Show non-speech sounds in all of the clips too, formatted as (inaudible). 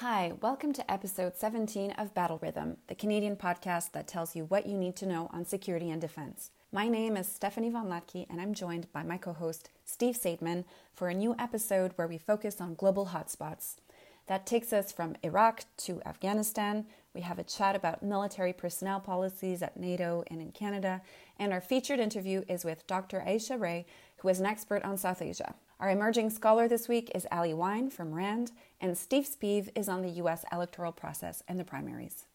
Hi, welcome to episode 17 of Battle Rhythm, the Canadian podcast that tells you what you need to know on security and defense. My name is Stéfanie von Hlatky, and I'm joined by my co host, Steve Saideman, for a new episode where we focus on global hotspots. That takes us from Iraq to Afghanistan. We have a chat about military personnel policies at NATO and in Canada, and our featured interview is with Dr. Ayesha Ray, who is an expert on South Asia. Our emerging scholar this week is Ali Wyne from RAND, and Steve's Peeve is on the U.S. electoral process and the primaries.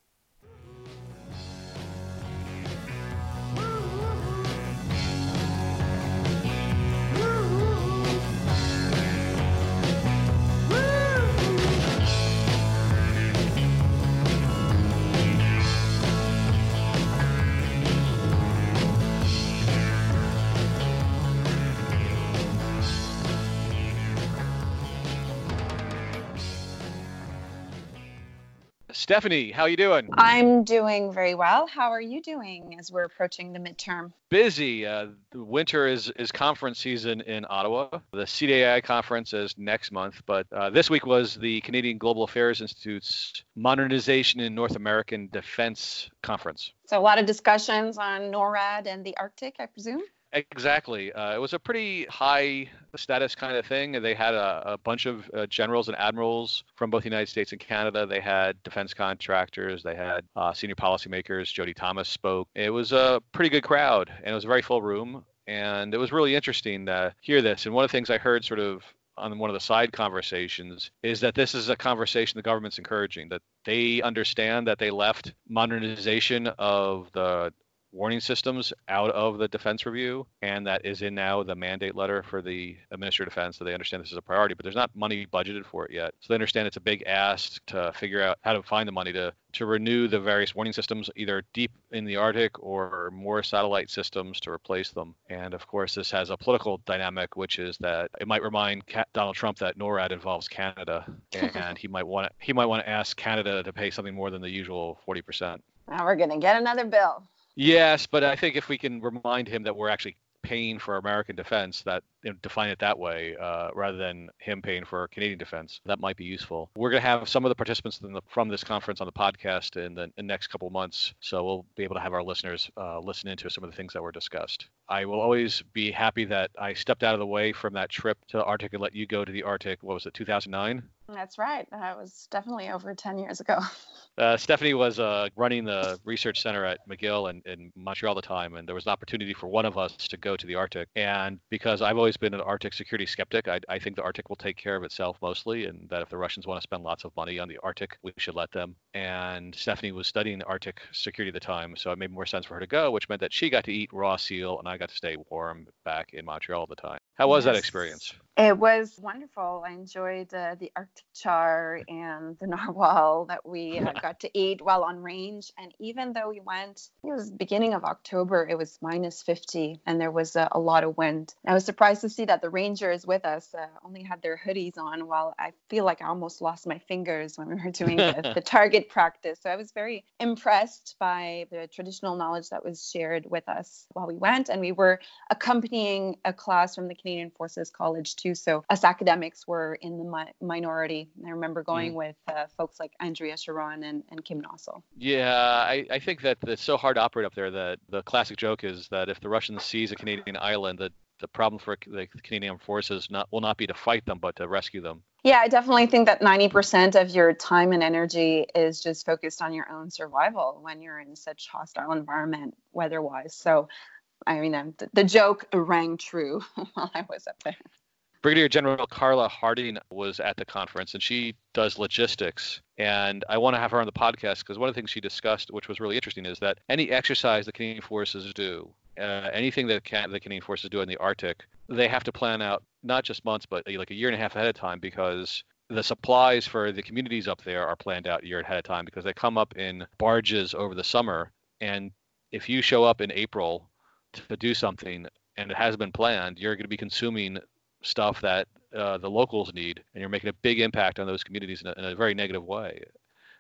Stephanie, how you doing? I'm doing very well. How are you doing as we're approaching the midterm? Busy. Uh, winter is is conference season in Ottawa. The CDAI conference is next month, but uh, this week was the Canadian Global Affairs Institute's Modernization in North American Defense Conference. So a lot of discussions on NORAD and the Arctic, I presume. Exactly. Uh, it was a pretty high status kind of thing. They had a, a bunch of uh, generals and admirals from both the United States and Canada. They had defense contractors. They had uh, senior policymakers. Jody Thomas spoke. It was a pretty good crowd, and it was a very full room. And it was really interesting to hear this. And one of the things I heard sort of on one of the side conversations is that this is a conversation the government's encouraging that they understand that they left modernization of the warning systems out of the defense review, and that is in now the mandate letter for the Minister of Defense. So they understand this is a priority, but there's not money budgeted for it yet. So they understand it's a big ask to figure out how to find the money to to renew the various warning systems, either deep in the Arctic or more satellite systems to replace them. And of course, this has a political dynamic, which is that it might remind Donald Trump that NORAD involves Canada, (laughs) and he might want to, he might want to ask Canada to pay something more than the usual 40%. Now we're going to get another bill. Yes, but I think if we can remind him that we're actually paying for American defense, that you know, define it that way, uh, rather than him paying for Canadian defense, that might be useful. We're going to have some of the participants the, from this conference on the podcast in the, in the, next couple months, so we'll be able to have our listeners uh, listen into some of the things that were discussed. I will always be happy that I stepped out of the way from that trip to the Arctic and let you go to the Arctic. What was it, 2009? That's right. That was definitely over 10 years ago. (laughs) Uh, Stephanie was uh, running the research center at McGill and in Montreal all the time, and there was an opportunity for one of us to go to the Arctic. And because I've always been an Arctic security skeptic, I, I think the Arctic will take care of itself mostly, and that if the Russians want to spend lots of money on the Arctic, we should let them. And Stephanie was studying the Arctic security at the time, so it made more sense for her to go, which meant that she got to eat raw seal and I got to stay warm back in Montreal all the time. How was yes. that experience? It was wonderful. I enjoyed uh, the Arctic char and the narwhal that we uh, (laughs) got to eat while on range. And even though we went, it was beginning of October, it was minus 50 and there was a, a lot of wind. I was surprised to see that the rangers with us uh, only had their hoodies on while I feel like I almost lost my fingers when we were doing the, (laughs) the target practice. So I was very impressed by the traditional knowledge that was shared with us while we went. And we were accompanying a class from the Canadian Forces College too. So us academics were in the mi- minority. I remember going mm. with uh, folks like Andrea Charron and, and Kim Nossal. Yeah, I, I think that it's so hard to operate up there that the classic joke is that if the Russians seize a Canadian island, that the problem for the Canadian forces not will not be to fight them, but to rescue them. Yeah, I definitely think that 90% of your time and energy is just focused on your own survival when you're in such hostile environment weather-wise. So I mean, the, the joke rang true (laughs) while I was up there. Brigadier General Carla Harding was at the conference and she does logistics. And I want to have her on the podcast because one of the things she discussed, which was really interesting, is that any exercise the Canadian Forces do, uh, anything that can, the Canadian Forces do in the Arctic, they have to plan out not just months, but like a year and a half ahead of time because the supplies for the communities up there are planned out a year ahead of time because they come up in barges over the summer. And if you show up in April to do something and it has been planned, you're going to be consuming stuff that uh, the locals need, and you're making a big impact on those communities in a, in a, very negative way.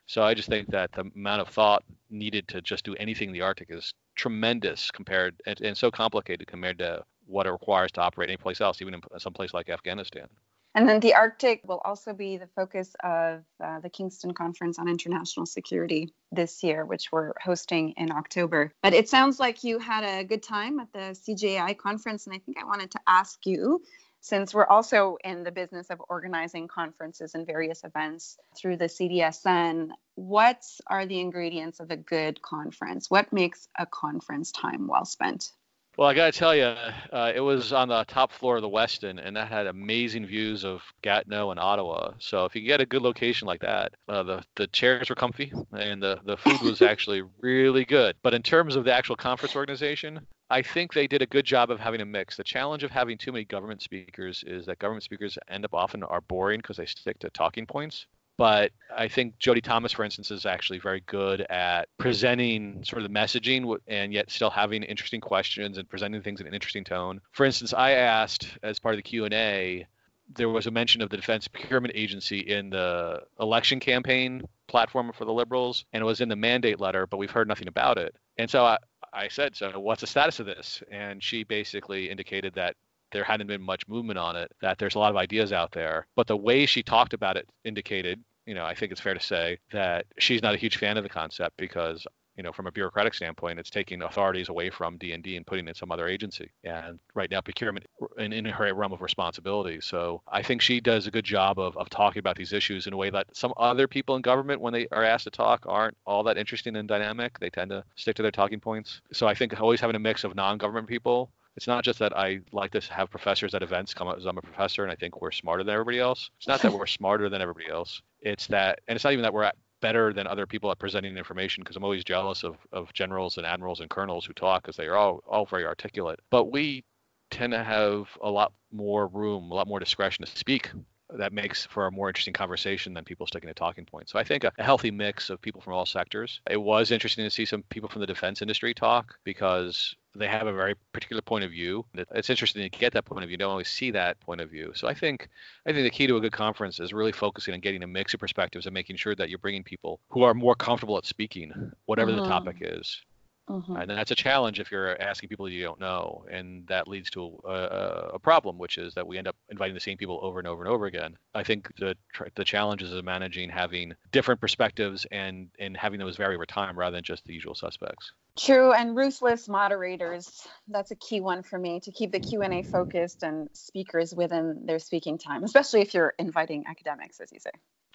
So I just think that the amount of thought needed to just do anything in the Arctic is tremendous compared and, and so complicated compared to what it requires to operate any place else, even in some place like Afghanistan. And then the Arctic will also be the focus of uh, the Kingston Conference on International Security this year, which we're hosting in October. But it sounds like you had a good time at the CGAI conference, and I think I wanted to ask you since we're also in the business of organizing conferences and various events through the CDSN, what are the ingredients of a good conference? What makes a conference time well spent? Well, I got to tell you, uh, it was on the top floor of the Westin, and that had amazing views of Gatineau and Ottawa. So if you get a good location like that, uh, the the chairs were comfy, and the the food was (laughs) actually really good. But in terms of the actual conference organization, I think they did a good job of having a mix. The challenge of having too many government speakers is that government speakers end up often are boring because they stick to talking points. But I think Jody Thomas, for instance, is actually very good at presenting sort of the messaging and yet still having interesting questions and presenting things in an interesting tone. For instance, I asked as part of the Q&A, there was a mention of the Defense Procurement Agency in the election campaign platform for the Liberals, and it was in the mandate letter, but we've heard nothing about it. And so I, I said, so what's the status of this? And she basically indicated that there hadn't been much movement on it, that there's a lot of ideas out there. But the way she talked about it indicated, you know, I think it's fair to say that she's not a huge fan of the concept because you know, from a bureaucratic standpoint, it's taking authorities away from DND and putting it in some other agency. And right now, procurement in, in her realm of responsibility. So I think she does a good job of, of talking about these issues in a way that some other people in government, when they are asked to talk, aren't all that interesting and dynamic. They tend to stick to their talking points. So I think always having a mix of non-government people it's not just that I like to have professors at events come out as I'm a professor and I think we're smarter than everybody else. It's not that (laughs) we're smarter than everybody else. It's that, and it's not even that we're at better than other people at presenting information because I'm always jealous of, of generals and admirals and colonels who talk because they are all, all very articulate. But we tend to have a lot more room, a lot more discretion to speak that makes for a more interesting conversation than people sticking to talking points. So I think a, a, healthy mix of people from all sectors. It was interesting to see some people from the defense industry talk because they have a very particular point of view. It's interesting to get that point of view. You don't always see that point of view. So I think I think the key to a good conference is really focusing on getting a mix of perspectives and making sure that you're bringing people who are more comfortable at speaking, whatever mm-hmm. the topic is. Mm-hmm. And that's a challenge if you're asking people you don't know, and that leads to a, a, problem, which is that we end up inviting the same people over and over and over again. I think the the challenges of managing having different perspectives and and having those vary over time rather than just the usual suspects. True, and ruthless moderators. That's a key one for me to keep the Q&A focused and speakers within their speaking time, especially if you're inviting academics, as you say.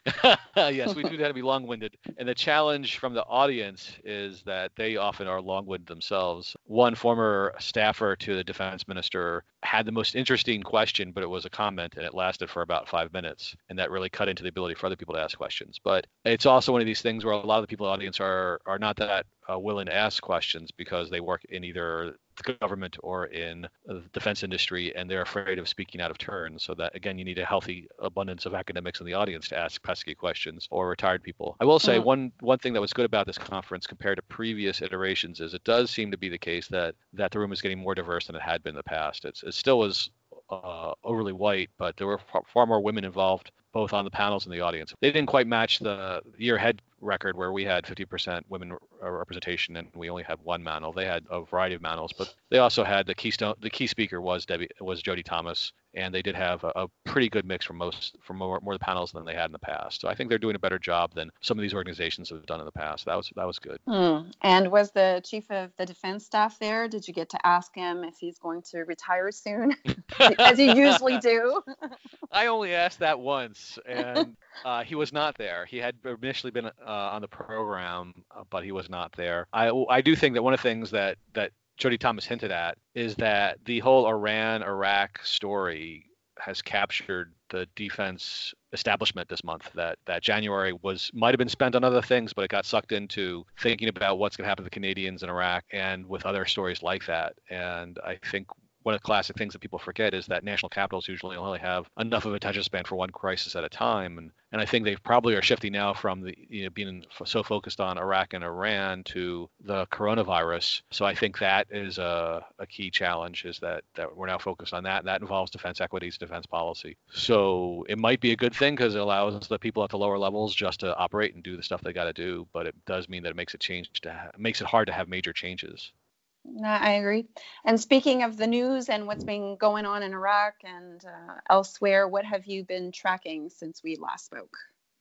(laughs) yes, we do have to be long-winded, and the challenge from the audience is that they often are long-winded themselves. One former staffer to the defense minister had the most interesting question, but it was a comment, and it lasted for about five minutes, and that really cut into the ability for other people to ask questions. But it's also one of these things where a lot of the people in the audience are are not that uh, willing to ask questions because they work in either the government or in the defense industry and they're afraid of speaking out of turn. So that again, you need a healthy abundance of academics in the audience to ask pesky questions or retired people. I will say mm-hmm. one one thing that was good about this conference compared to previous iterations is it does seem to be the case that that the room is getting more diverse than it had been in the past. It's, it still was uh, overly white, but there were far more women involved both on the panels and the audience. They didn't quite match the year ahead record where we had 50% women uh, representation and we only had one manel. They had a variety of manels, but they also had the keystone. The key speaker was Debbie was Jody Thomas, and they did have a, a pretty good mix from most from more, more the panels than they had in the past. So I think they're doing a better job than some of these organizations have done in the past. That was that was good. Mm. And was the chief of the defense staff there? Did you get to ask him if he's going to retire soon, (laughs) as you usually do? (laughs) I only asked that once, and uh, he was not there. He had initially been uh, on the program, uh, but he was not there. I I do think that one of the things that that Jody Thomas hinted at is that the whole Iran Iraq story has captured the defense establishment this month that that January was might have been spent on other things but it got sucked into thinking about what's going to happen to the Canadians in Iraq and with other stories like that. And I think one of the classic things that people forget is that national capitals usually only have enough of a attention span for one crisis at a time, and and I think they probably are shifting now from the you know being so focused on Iraq and Iran to the coronavirus. So I think that is a, a key challenge is that that we're now focused on that. And that involves defense equities, defense policy. So it might be a good thing because it allows the people at the lower levels just to operate and do the stuff they got to do, but it does mean that it makes it change to ha- makes it hard to have major changes. I agree. And speaking of the news and what's been going on in Iraq and uh, elsewhere, what have you been tracking since we last spoke?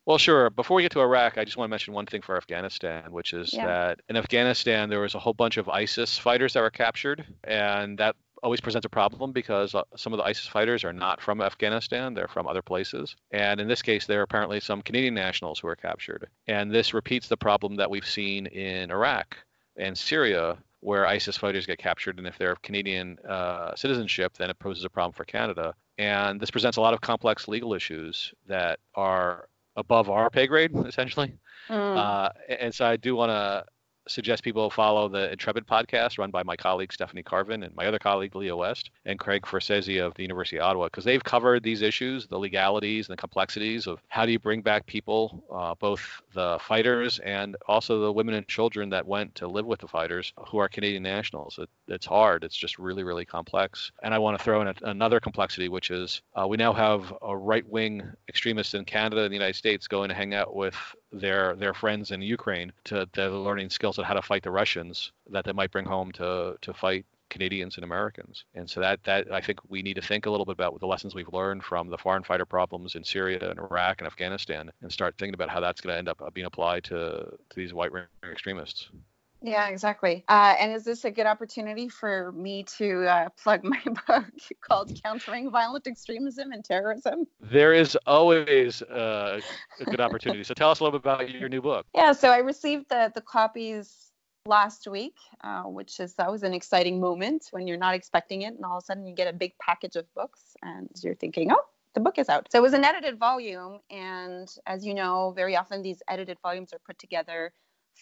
Well, sure. Before we get to Iraq, I just want to mention one thing for Afghanistan, which is yeah. that in Afghanistan there was a whole bunch of ISIS fighters that were captured, and that always presents a problem because uh, some of the ISIS fighters are not from Afghanistan, they're from other places. And in this case, there are apparently some Canadian nationals who are captured. And this repeats the problem that we've seen in Iraq and Syria where ISIS fighters get captured, and if they're of Canadian uh, citizenship, then it poses a problem for Canada. And this presents a lot of complex legal issues that are above our pay grade, essentially. Mm. Uh, and so I do want to suggest people follow the Intrepid podcast run by my colleague Stephanie Carvin and my other colleague Leah West and Craig Forcese of the University of Ottawa because they've covered these issues, the legalities and the complexities of how do you bring back people, uh, both the fighters and also the women and children that went to live with the fighters who are Canadian nationals. It, it's hard. It's just really, really complex. And I want to throw in a, another complexity, which is uh, we now have a right-wing extremist in Canada and the United States going to hang out with their their friends in Ukraine to they're learning skills on how to fight the Russians that they might bring home to to fight Canadians and Americans. And so that that I think we need to think a little bit about the lessons we've learned from the foreign fighter problems in Syria and Iraq and Afghanistan and start thinking about how that's going to end up being applied to to these white extremists. Yeah, exactly. Uh, and is this a good opportunity for me to uh, plug (laughs) my book called Countering Violent Extremism and Terrorism? There is always uh, a good opportunity. so tell us a little bit about your new book. Yeah, so I received the, the copies last week, uh, which is that was an exciting moment when you're not expecting it, and all of a sudden you get a big package of books, and you're thinking, oh, the book is out. So it was an edited volume, and as you know, very often these edited volumes are put together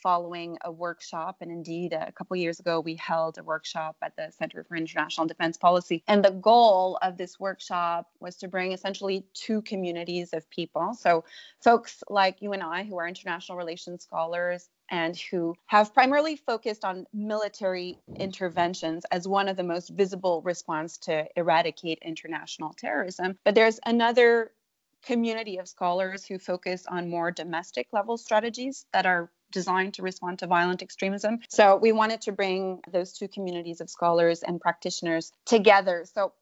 following a workshop. And indeed, a couple years ago, we held a workshop at the Center for International Defense Policy. And the goal of this workshop was to bring essentially two communities of people. So, folks like you and I, who are international relations scholars, and who have primarily focused on military interventions as one of the most visible response to eradicate international terrorism. But there's another community of scholars who focus on more domestic level strategies that are designed to respond to violent extremism. So we wanted to bring those two communities of scholars and practitioners together. So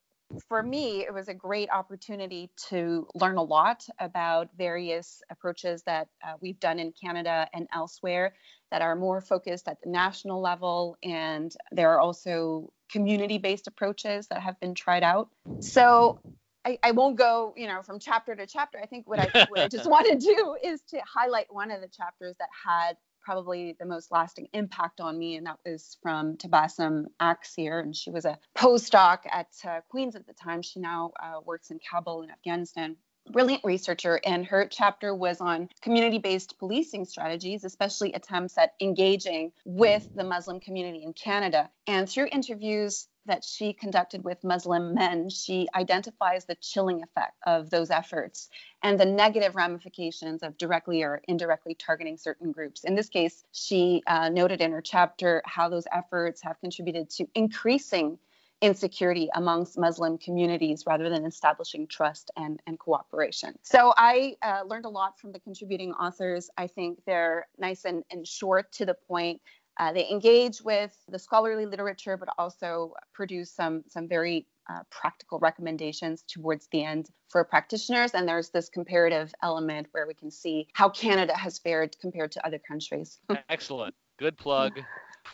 for me, it was a great opportunity to learn a lot about various approaches that uh, we've done in Canada and elsewhere that are more focused at the national level. And there are also community based approaches that have been tried out. So I, I, won't go, you know, from chapter to chapter. I think what I, what I just (laughs) want to do is to highlight one of the chapters that had probably the most lasting impact on me, and that was from Tabasum Akseer, and she was a postdoc at uh, Queen's at the time. She now uh, works in Kabul in Afghanistan brilliant researcher, and her chapter was on community based policing strategies, especially attempts at engaging with the Muslim community in Canada. And through interviews that she conducted with Muslim men, she identifies the chilling effect of those efforts and the negative ramifications of directly or indirectly targeting certain groups. In this case, she uh, noted in her chapter how those efforts have contributed to increasing insecurity amongst Muslim communities rather than establishing trust and, and cooperation. So I uh, learned a lot from the contributing authors. I think they're nice and, and short to the point. Uh, they engage with the scholarly literature, but also produce some some very uh, practical recommendations towards the end for practitioners. And there's this comparative element where we can see how Canada has fared compared to other countries. (laughs) Excellent. Good plug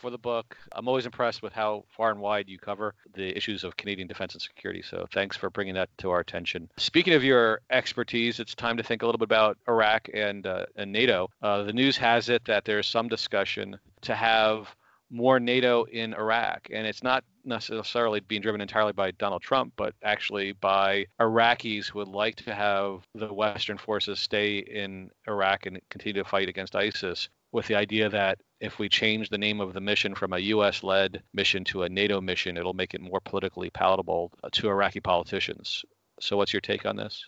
for the book. I'm always impressed with how far and wide you cover the issues of Canadian defense and security. So thanks for bringing that to our attention. Speaking of your expertise, it's time to think a little bit about Iraq and, uh, and NATO. Uh, the news has it that there's some discussion to have more NATO in Iraq. And it's not necessarily being driven entirely by Donald Trump, but actually by Iraqis who would like to have the Western forces stay in Iraq and continue to fight against ISIS with the idea that if we change the name of the mission from a US led mission to a NATO mission, it'll make it more politically palatable uh, to Iraqi politicians. So, what's your take on this?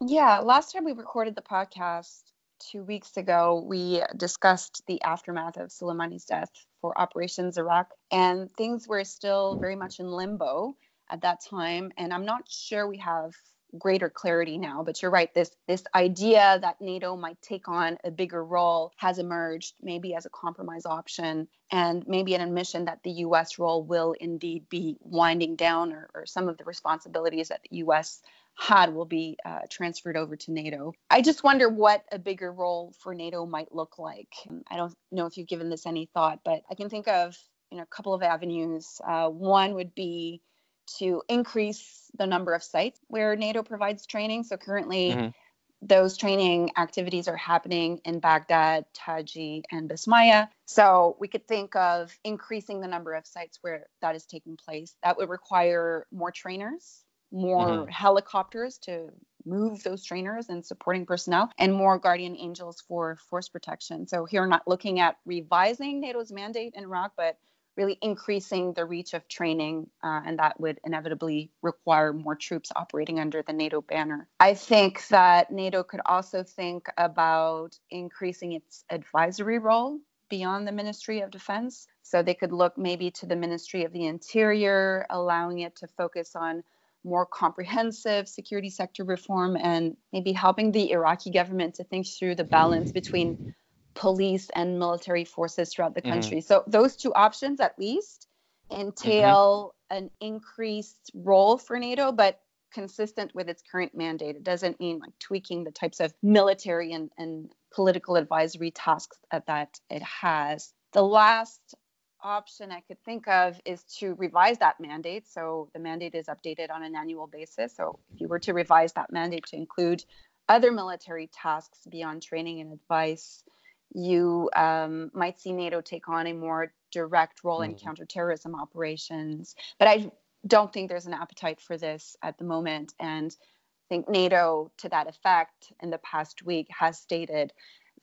Yeah, last time we recorded the podcast two weeks ago, we discussed the aftermath of Soleimani's death for Operations Iraq, and things were still very much in limbo at that time. And I'm not sure we have greater clarity now. But you're right, this this idea that NATO might take on a bigger role has emerged, maybe as a compromise option, and maybe an admission that the U.S. role will indeed be winding down, or, or some of the responsibilities that the U.S. had will be uh, transferred over to NATO. I just wonder what a bigger role for NATO might look like. I don't know if you've given this any thought, but I can think of you know a couple of avenues. Uh, one would be to increase the number of sites where NATO provides training. So currently, mm-hmm. those training activities are happening in Baghdad, Taji, and Bismaya. So we could think of increasing the number of sites where that is taking place. That would require more trainers, more mm-hmm. helicopters to move those trainers and supporting personnel and more guardian angels for force protection. So here, not looking at revising NATO's mandate in Iraq, but really increasing the reach of training, uh, and that would inevitably require more troops operating under the NATO banner. I think that NATO could also think about increasing its advisory role beyond the Ministry of Defense. So they could look maybe to the Ministry of the Interior, allowing it to focus on more comprehensive security sector reform and maybe helping the Iraqi government to think through the balance between police and military forces throughout the mm-hmm. country. Mm-hmm. So those two options at least entail mm-hmm. an increased role for NATO, but consistent with its current mandate. It doesn't mean like tweaking the types of military and, and political advisory tasks that it has. The last option I could think of is to revise that mandate. So the mandate is updated on an annual basis. So if you were to revise that mandate to include other military tasks beyond training and advice, you um, might see NATO take on a more direct role mm-hmm. in counterterrorism operations. But I don't think there's an appetite for this at the moment. And I think NATO, to that effect, in the past week has stated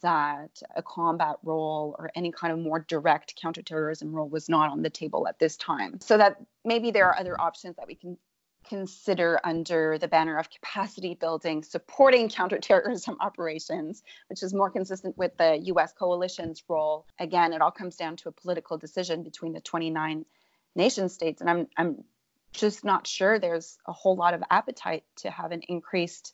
that a combat role or any kind of more direct counterterrorism role was not on the table at this time. So that maybe there are other options that we can consider under the banner of capacity building, supporting counterterrorism operations, which is more consistent with the US coalition's role. Again, it all comes down to a political decision between the 29 nation states. And I'm, I'm just not sure there's a whole lot of appetite to have an increased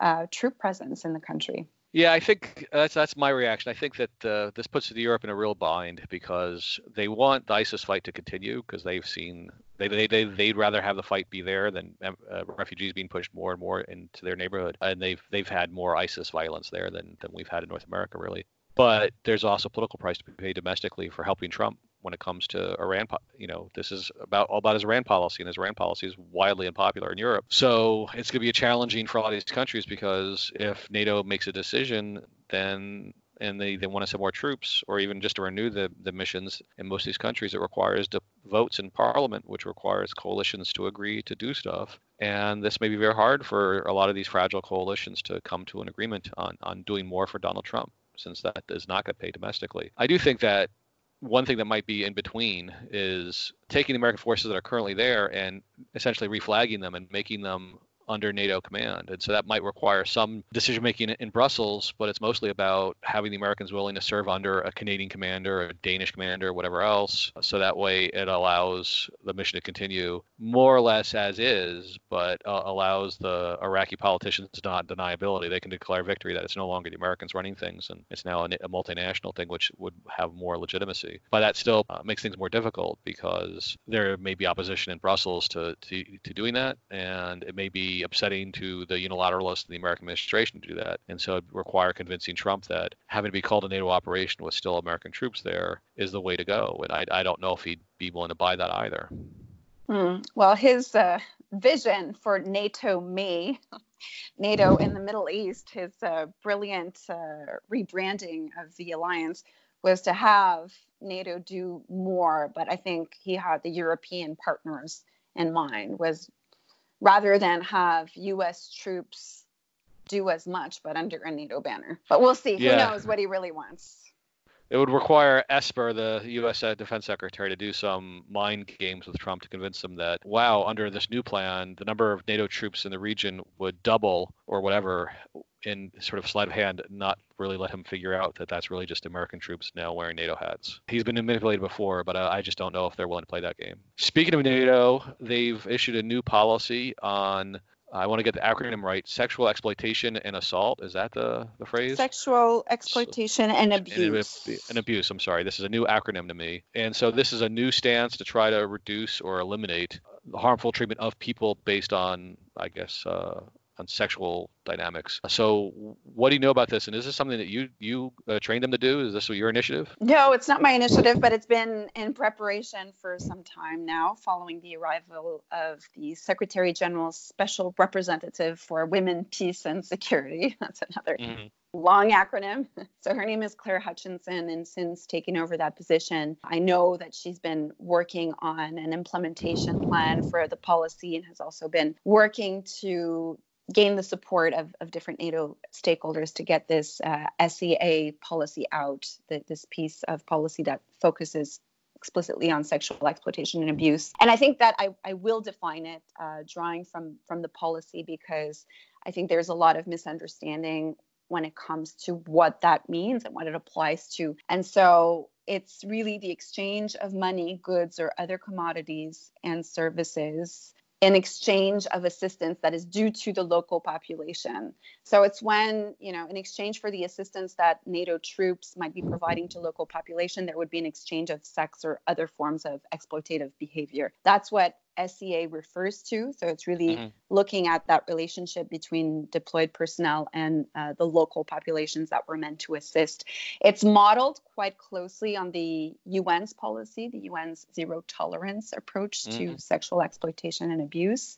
uh, troop presence in the country. Yeah, I think that's that's my reaction. I think that uh, this puts the Europe in a real bind because they want the ISIS fight to continue because they've seen they, they, they, they'd rather have the fight be there than um, uh, refugees being pushed more and more into their neighborhood. And they've they've had more ISIS violence there than, than we've had in North America, really. But there's also political price to pay domestically for helping Trump when it comes to Iran. You know, this is about all about his Iran policy, and his Iran policy is widely unpopular in Europe. So it's going to be a challenging for a lot of these countries because if NATO makes a decision, then and they, they want to send more troops or even just to renew the, the missions in most of these countries, it requires the votes in parliament, which requires coalitions to agree to do stuff. And this may be very hard for a lot of these fragile coalitions to come to an agreement on, on doing more for Donald Trump, since that does not get paid domestically. I do think that one thing that might be in between is taking the American forces that are currently there and essentially reflagging them and making them under NATO command. And so that might require some decision making in Brussels, but it's mostly about having the Americans willing to serve under a Canadian commander, a Danish commander, whatever else. So that way it allows the mission to continue more or less as is, but uh, allows the Iraqi politicians not deniability. They can declare victory that it's no longer the Americans running things and it's now a, a multinational thing, which would have more legitimacy. But that still uh, makes things more difficult because there may be opposition in Brussels to, to, to doing that, and it may be upsetting to the unilateralists in the American administration to do that. And so it would require convincing Trump that having to be called a NATO operation with still American troops there is the way to go. And I, I don't know if he'd be willing to buy that either. Hmm. Well, his uh, vision for NATO me, (laughs) NATO in the Middle East, his uh, brilliant uh, rebranding of the alliance was to have NATO do more, but I think he had the European partners in mind was rather than have U.S. troops do as much, but under a NATO banner. But we'll see. Yeah. Who knows what he really wants? It would require Esper, the U.S. Uh, defense Secretary, to do some mind games with Trump to convince him that, wow, under this new plan, the number of NATO troops in the region would double or whatever in sort of sleight of hand, not really let him figure out that that's really just American troops now wearing NATO hats. He's been manipulated before, but uh, I just don't know if they're willing to play that game. Speaking of NATO, they've issued a new policy on I want to get the acronym right. Sexual exploitation and assault. Is that the, the phrase? Sexual exploitation so, and abuse. And, and abuse. I'm sorry. This is a new acronym to me. And so this is a new stance to try to reduce or eliminate the harmful treatment of people based on, I guess, uh, on sexual dynamics. So, what do you know about this? And is this something that you you uh, trained them to do? Is this your initiative? No, it's not my initiative, but it's been in preparation for some time now, following the arrival of the Secretary General's Special Representative for Women, Peace, and Security. (laughs) That's another. Mm-hmm long acronym. (laughs) So her name is Clare Hutchinson, and since taking over that position, I know that she's been working on an implementation plan for the policy and has also been working to gain the support of, of different NATO stakeholders to get this uh, SEA policy out, this piece of policy that focuses explicitly on sexual exploitation and abuse. And I think that I, I will define it uh, drawing from, from the policy because I think there's a lot of misunderstanding when it comes to what that means and what it applies to. And so it's really the exchange of money, goods, or other commodities and services in exchange of assistance that is due to the local population. So it's when, you know, in exchange for the assistance that NATO troops might be providing to local population, there would be an exchange of sex or other forms of exploitative behavior. That's what SEA refers to. So it's really mm-hmm. looking at that relationship between deployed personnel and uh, the local populations that we're meant to assist. It's modeled quite closely on the UN's policy, the UN's zero tolerance approach mm-hmm. to sexual exploitation and abuse.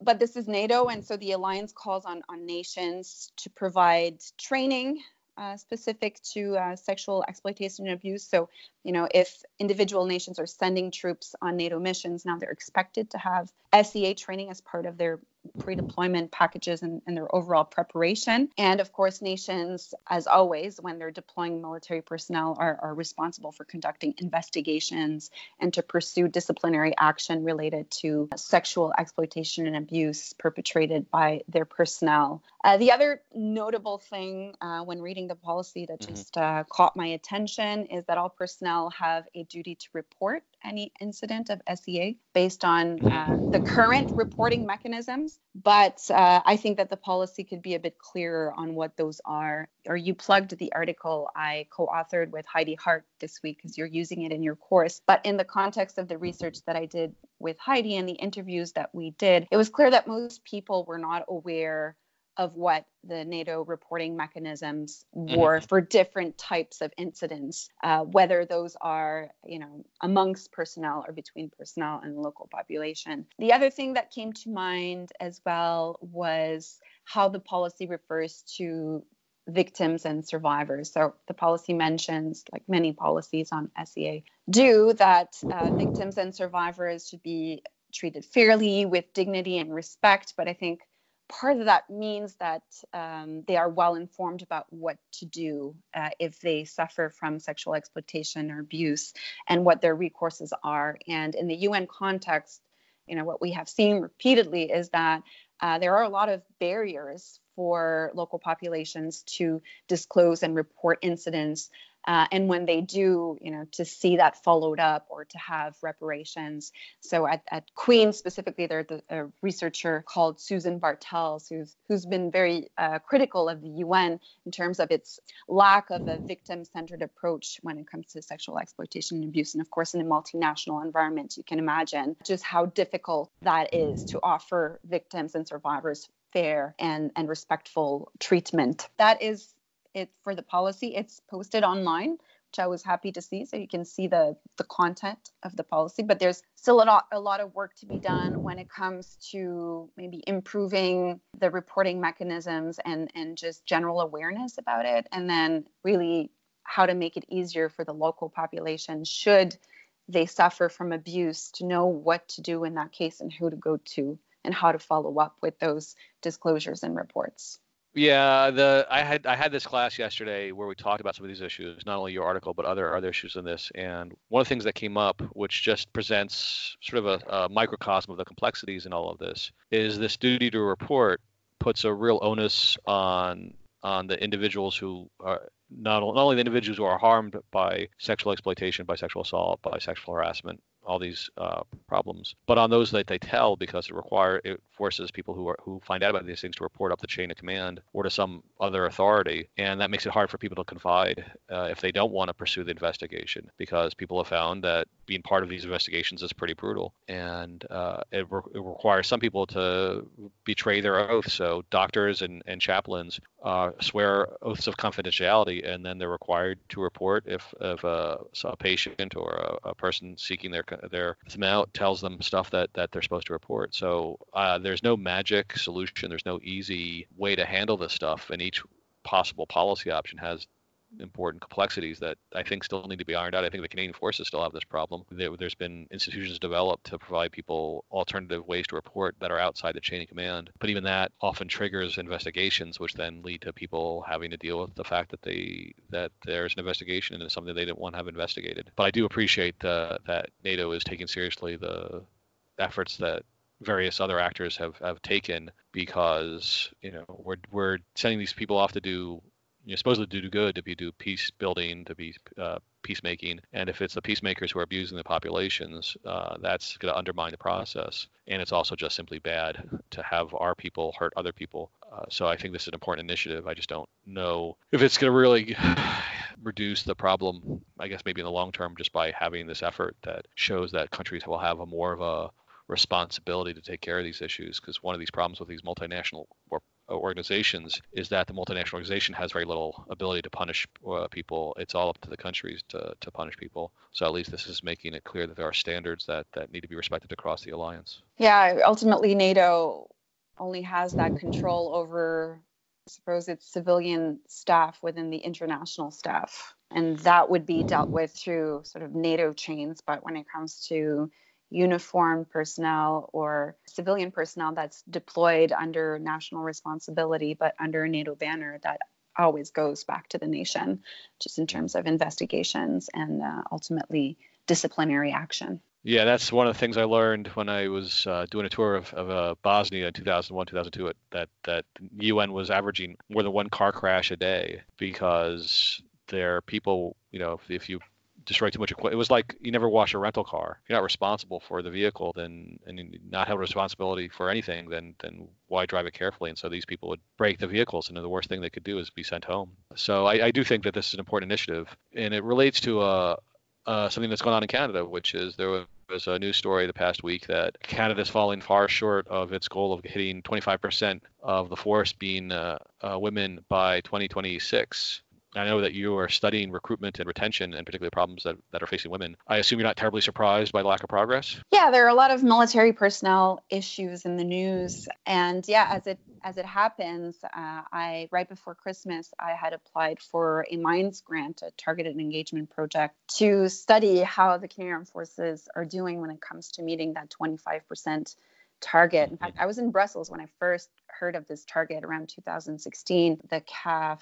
But this is NATO, and so the alliance calls on, on nations to provide training uh, specific to uh, sexual exploitation and abuse. So, you know, if individual nations are sending troops on NATO missions, now they're expected to have SEA training as part of their pre-deployment packages and, and, their overall preparation. And of course, nations, as always, when they're deploying military personnel, are, are responsible for conducting investigations and to pursue disciplinary action related to sexual exploitation and abuse perpetrated by their personnel. Uh, the other notable thing uh, when reading the policy that mm-hmm. just uh, caught my attention is that all personnel have a duty to report any incident of SEA based on uh, the current reporting mechanisms. But uh, I think that the policy could be a bit clearer on what those are. Or you plugged the article I co authored with Heidi Hardt this week because you're using it in your course. But in the context of the research that I did with Heidi and the interviews that we did, it was clear that most people were not aware of what the NATO reporting mechanisms mm-hmm. were mm-hmm. for different types of incidents, uh, whether those are, you know, amongst personnel or between personnel and the local population. The other thing that came to mind as well was how the policy refers to victims and survivors. So the policy mentions, like many policies on SEA do, that uh, victims and survivors should be treated fairly with dignity and respect. But I think part of that means that um, they are well informed about what to do uh, if they suffer from sexual exploitation or abuse and what their recourses are. And in the UN context, you know, what we have seen repeatedly is that uh, there are a lot of barriers for local populations to disclose and report incidents uh, and when they do, you know, to see that followed up or to have reparations. So at, at Queen specifically, there's a researcher called Susan Bartels who's who's been very uh, critical of the UN in terms of its lack of a victim-centered approach when it comes to sexual exploitation and abuse. And of course, in a multinational environment, you can imagine just how difficult that is to offer victims and survivors fair and, and respectful treatment. That is it for the policy. It's posted online, which I was happy to see. So you can see the the content of the policy. But there's still a lot a lot of work to be done when it comes to maybe improving the reporting mechanisms and and just general awareness about it, and then really how to make it easier for the local population should they suffer from abuse to know what to do in that case and who to go to and how to follow up with those disclosures and reports. Yeah, the I had I had this class yesterday where we talked about some of these issues, not only your article but other other issues in this. And one of the things that came up, which just presents sort of a, a microcosm of the complexities in all of this, is this duty to report puts a real onus on on the individuals who are not, not only the individuals who are harmed by sexual exploitation, by sexual assault, by sexual harassment, all these uh, problems. But on those that they tell, because it require it forces people who are who find out about these things to report up the chain of command or to some other authority, and that makes it hard for people to confide uh, if they don't want to pursue the investigation because people have found that being part of these investigations is pretty brutal, and uh, it, re- it, requires some people to betray their oath. So doctors and, and chaplains uh, swear oaths of confidentiality, and then they're required to report if if a, a patient or a, a, person seeking their their them out tells them stuff that that they're supposed to report. So uh, there's no magic solution. There's no easy way to handle this stuff, and each possible policy option has important complexities that I think still need to be ironed out. I think the Canadian forces still have this problem. There, has been institutions developed to provide people alternative ways to report that are outside the chain of command. But even that often triggers investigations, which then lead to people having to deal with the fact that they that there's an investigation and it's something they didn't want to have investigated. But I do appreciate uh, that NATO is taking seriously the efforts that various other actors have, have taken because you know we're we're sending these people off to do you're supposed to do good to be do peace building, to be uh, peacemaking, and if it's the peacemakers who are abusing the populations, uh, that's going to undermine the process. And it's also just simply bad to have our people hurt other people. Uh, so I think this is an important initiative. I just don't know if it's going to really (sighs) reduce the problem. I guess maybe in the long term, just by having this effort that shows that countries will have a more of a responsibility to take care of these issues. Because one of these problems with these multinational or organizations is that the multinational organization has very little ability to punish uh, people. It's all up to the countries to, to punish people. So at least this is making it clear that there are standards that, that need to be respected across the alliance. Yeah, ultimately, NATO only has that control over, I suppose, its civilian staff within the international staff. And that would be dealt with through sort of NATO chains. But when it comes to uniformed personnel or civilian personnel that's deployed under national responsibility but under a NATO banner that always goes back to the nation, just in terms of investigations and uh, ultimately disciplinary action. Yeah, that's one of the things I learned when I was uh, doing a tour of, of uh, Bosnia in 2001, 2002. That that UN was averaging more than one car crash a day because their people, you know, if, if you destroy too much equipment. It was like you never wash a rental car. If you're not responsible for the vehicle, then and not have responsibility for anything, then then why drive it carefully? And so these people would break the vehicles, and the worst thing they could do is be sent home. So I, I do think that this is an important initiative, and it relates to uh, uh, something that's going on in Canada, which is there was a news story the past week that Canada is falling far short of its goal of hitting 25% of the force being uh, uh, women by 2026. I know that you are studying recruitment and retention and particularly problems that, that are facing women. I assume you're not terribly surprised by the lack of progress? Yeah, there are a lot of military personnel issues in the news. And yeah, as it as it happens, uh, I right before Christmas, I had applied for a MINDS grant, a targeted engagement project, to study how the Canadian Armed Forces are doing when it comes to meeting that 25% target. In fact, I was in Brussels when I first heard of this target around 2016. The CAF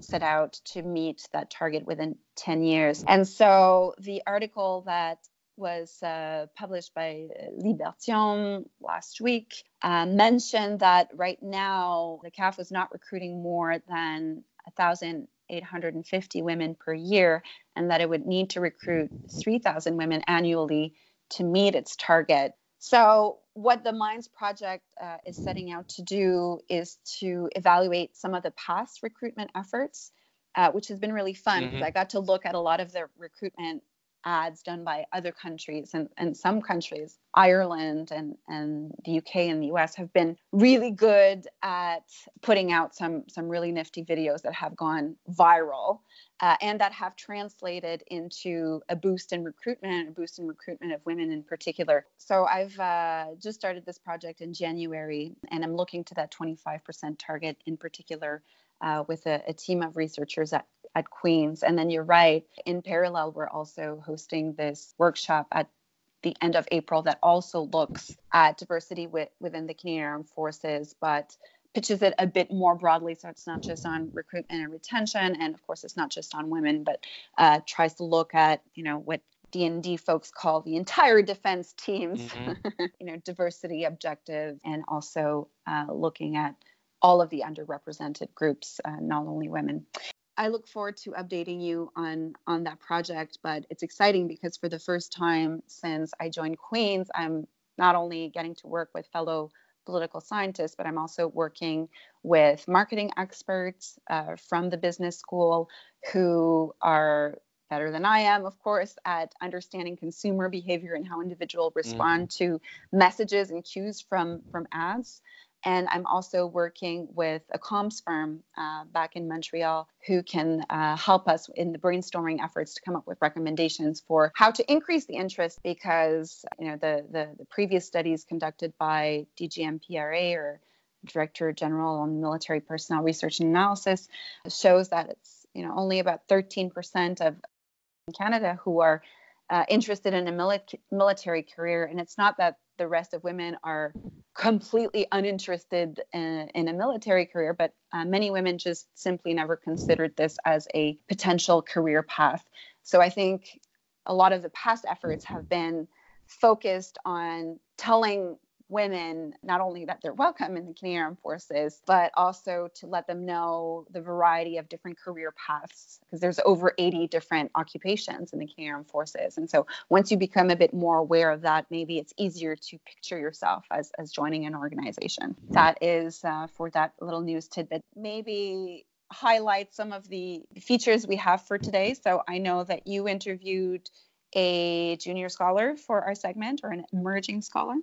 set out to meet that target within 10 years. And so the article that was uh, published by Libertion last week uh, mentioned that right now the CAF was not recruiting more than 1,850 women per year, and that it would need to recruit 3,000 women annually to meet its target. So what the Minds Project uh, is setting out to do is to evaluate some of the past recruitment efforts, uh, which has been really fun because mm-hmm. I got to look at a lot of the recruitment ads done by other countries and, and some countries ireland and, and the uk and the us have been really good at putting out some some really nifty videos that have gone viral uh, and that have translated into a boost in recruitment a boost in recruitment of women in particular. So i've uh, just started this project in january and i'm looking to that 25% target in particular uh, with a, a, team of researchers at, at Queen's. And then you're right, in parallel, we're also hosting this workshop at the end of April that also looks at diversity with, within the Canadian Armed Forces, but pitches it a bit more broadly. So it's not just on recruitment and retention, and of course, it's not just on women, but uh, tries to look at you know what DND folks call the entire defense teams, mm-hmm. (laughs) you know, diversity objective, and also uh, looking at all of the underrepresented groups, uh, not only women. I look forward to updating you on on that project. But it's exciting because for the first time since I joined Queens, I'm not only getting to work with fellow political scientists, but I'm also working with marketing experts uh, from the business school who are better than I am, of course, at understanding consumer behavior and how individuals respond mm. to messages and cues from from ads. And I'm also working with a comms firm uh, back in Montreal who can uh, help us in the brainstorming efforts to come up with recommendations for how to increase the interest because you know the, the, the previous studies conducted by DGMPRA or Director General on Military Personnel Research and Analysis shows that it's you know only about 13% of Canada who are uh, interested in a mili- military career. And it's not that the rest of women are completely uninterested in, in a military career, but uh, many women just simply never considered this as a potential career path. So I think a lot of the past efforts have been focused on telling women not only that they're welcome in the Canadian Armed Forces, but also to let them know the variety of different career paths because there's over 80 different occupations in the Canadian Armed Forces. And so once you become a bit more aware of that, maybe it's easier to picture yourself as, as joining an organization. That is uh, for that little news tidbit. Maybe highlight some of the features we have for today. So I know that you interviewed a junior scholar for our segment or an emerging scholar.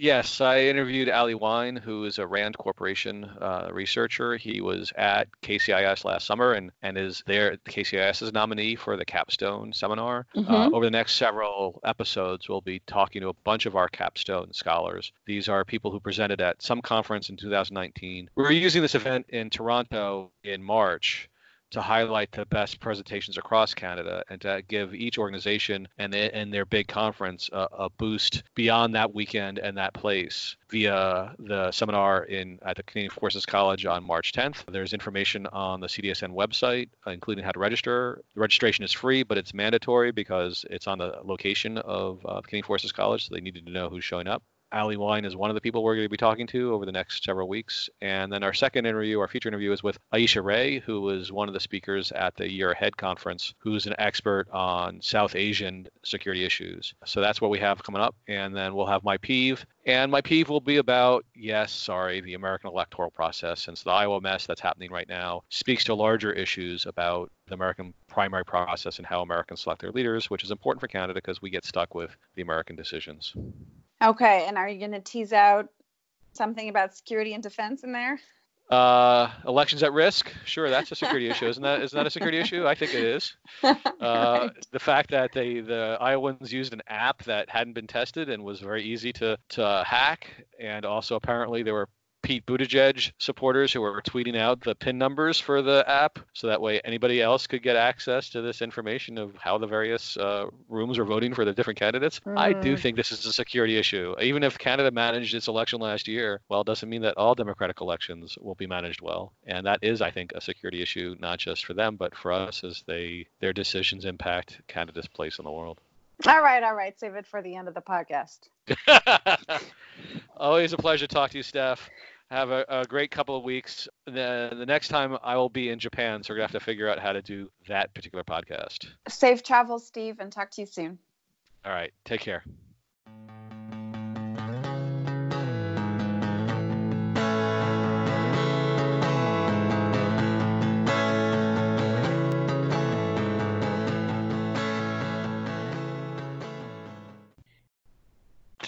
Yes, I interviewed Ali Wyne, who is a Rand Corporation uh, researcher. He was at KCIS last summer and, and is there. KCIS is nominee for the Capstone seminar. Uh, mm-hmm. Uh, over the next several episodes, we'll be talking to a bunch of our Capstone scholars. These are people who presented at some conference in 2019. We were using this event in Toronto in March to highlight the best presentations across Canada and to give each organization and, and their big conference a, a, boost beyond that weekend and that place via the seminar in at the Canadian Forces College on March 10th. There's information on the CDSN website, including how to register. The registration is free, but it's mandatory because it's on the location of uh, Canadian Forces College, so they needed to know who's showing up. Ali Wyne is one of the people we're going to be talking to over the next several weeks. And then our second interview, our feature interview, is with Ayesha Ray, who was one of the speakers at the Year Ahead conference, who's an expert on South Asian security issues. So that's what we have coming up. And then we'll have my peeve. And my peeve will be about, yes, sorry, the American electoral process, since the Iowa mess that's happening right now speaks to larger issues about the American primary process and how Americans select their leaders, which is important for Canada because we get stuck with the American decisions. Okay, and are you going to tease out something about security and defense in there? Uh, elections at risk. Sure, that's a security (laughs) issue, isn't that? Isn't that a security issue? I think it is. (laughs) Uh, the fact that they the Iowans used an app that hadn't been tested and was very easy to to hack, and also apparently there were Pete Buttigieg supporters who were tweeting out the pin numbers for the app, so that way anybody else could get access to this information of how the various uh, rooms are voting for the different candidates. Mm. I do think this is a security issue. Even if Canada managed its election last year, well, it doesn't mean that all democratic elections will be managed well, and that is, I think, a security issue not just for them but for us as they their decisions impact Canada's place in the world. All right, all right. Save it for the end of the podcast. (laughs) Always a pleasure to talk to you, Stef. Have a, a great couple of weeks. The, the next time I will be in Japan, so we're going to have to figure out how to do that particular podcast. Safe travels, Steve, and talk to you soon. All right. Take care.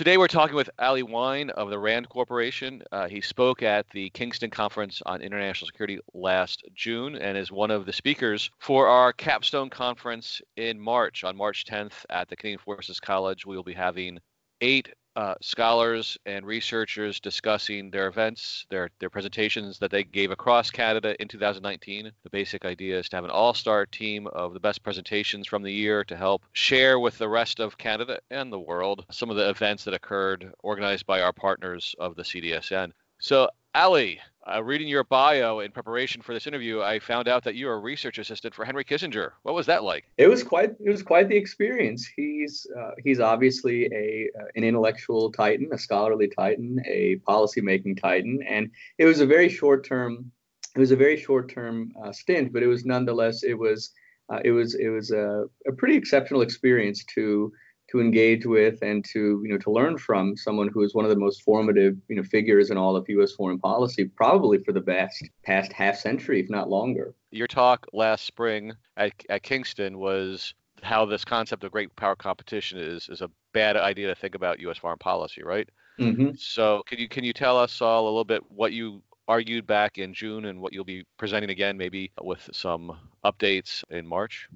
Today we're talking with Ali Wyne of the RAND Corporation. Uh, he spoke at the Kingston Conference on International Security last June and is one of the speakers for our capstone conference in March. On March 10th at the Canadian Forces College, we will be having eight uh, scholars and researchers discussing their events, their their presentations that they gave across Canada in 2019. The basic idea is to have an all-star team of the best presentations from the year to help share with the rest of Canada and the world some of the events that occurred organized by our partners of the CDSN. So, Ali, uh, reading your bio in preparation for this interview, I found out that you're a research assistant for Henry Kissinger. What was that like? It was quite it was quite the experience. He's uh, he's obviously a uh, an intellectual titan, a scholarly titan, a policy making titan, and it was a very short term it was a very short-term uh, stint, but it was nonetheless it was uh, it was it was a, a pretty exceptional experience to to engage with and to you know to learn from someone who is one of the most formative you know figures in all of U.S. foreign policy, probably for the best past half century, if not longer. Your talk last spring at, at Kingston was how this concept of great power competition is is a bad idea to think about U.S. foreign policy, right? Mm-hmm. So can you can you tell us all a little bit what you argued back in June and what you'll be presenting again, maybe with some updates in March?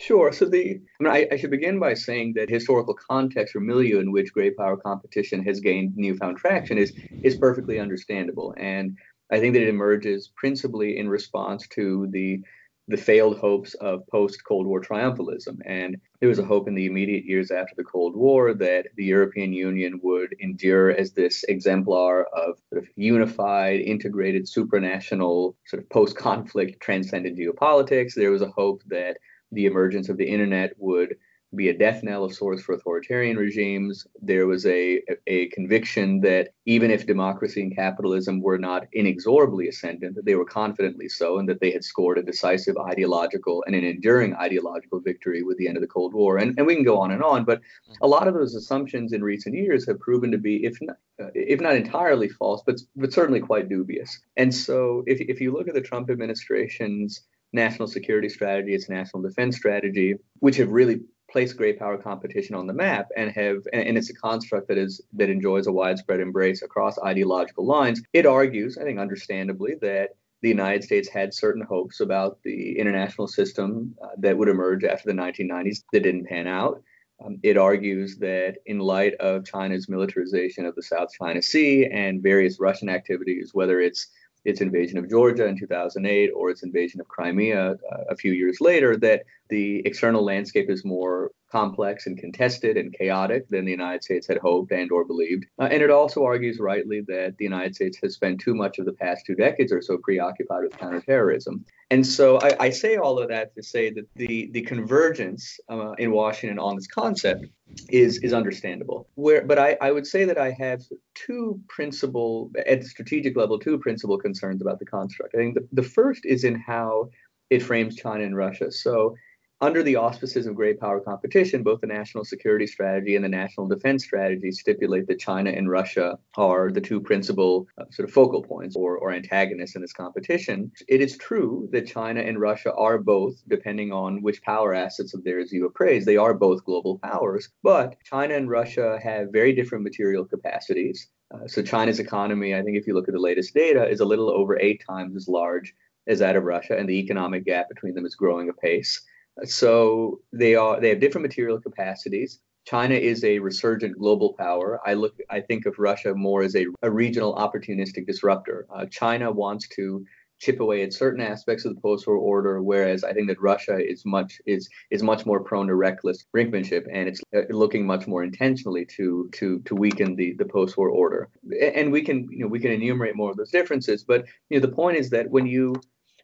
Sure. So the I, mean, I, I, should begin by saying that historical context or milieu in which great power competition has gained newfound traction is is perfectly understandable, and I think that it emerges principally in response to the the failed hopes of post Cold War triumphalism. And there was a hope in the immediate years after the Cold War that the European Union would endure as this exemplar of sort of unified, integrated, supranational, sort of post conflict transcendent geopolitics. There was a hope that the emergence of the internet would be a death knell of sorts for authoritarian regimes. There was a, a conviction that even if democracy and capitalism were not inexorably ascendant, that they were confidently so, and that they had scored a decisive ideological and an enduring ideological victory with the end of the Cold War. And, and we can go on and on, but a lot of those assumptions in recent years have proven to be, if not, if not entirely false, but, but certainly quite dubious. And so if, if you look at the Trump administration's national security strategy, its national defense strategy, which have really placed great power competition on the map and have and it's a construct that is that enjoys a widespread embrace across ideological lines. It argues i think understandably that the united states had certain hopes about the international system uh, that would emerge after the 1990s that didn't pan out. Um, it argues that in light of china's militarization of the south china sea and various russian activities whether it's its invasion of Georgia in 2008 or its invasion of Crimea uh, a few years later, that the external landscape is more complex and contested and chaotic than the United States had hoped and or believed. Uh, and it also argues rightly that the United States has spent too much of the past two decades or so preoccupied with counterterrorism. And so I, I say all of that to say that the the convergence uh, in Washington on this concept is is understandable. Where, but I, I would say that I have two principal at the strategic level two principal concerns about the construct. I think the, the first is in how it frames China and Russia. So under the auspices of great power competition, both the national security strategy and the national defense strategy stipulate that China and Russia are the two principal uh, sort of focal points or, or antagonists in this competition. It is true that China and Russia are both, depending on which power assets of theirs you appraise, they are both global powers. But China and Russia have very different material capacities. Uh, so China's economy, I think if you look at the latest data, is a little over eight times as large as that of Russia, and the economic gap between them is growing apace. So they are they have different material capacities. China is a resurgent global power. I look I think of Russia more as a, a regional opportunistic disruptor. Uh, China wants to chip away at certain aspects of the post-war order, whereas I think that Russia is much is is much more prone to reckless brinkmanship, and it's uh, looking much more intentionally to to to weaken the the post-war order. And we can you know we can enumerate more of those differences, but you know the point is that when you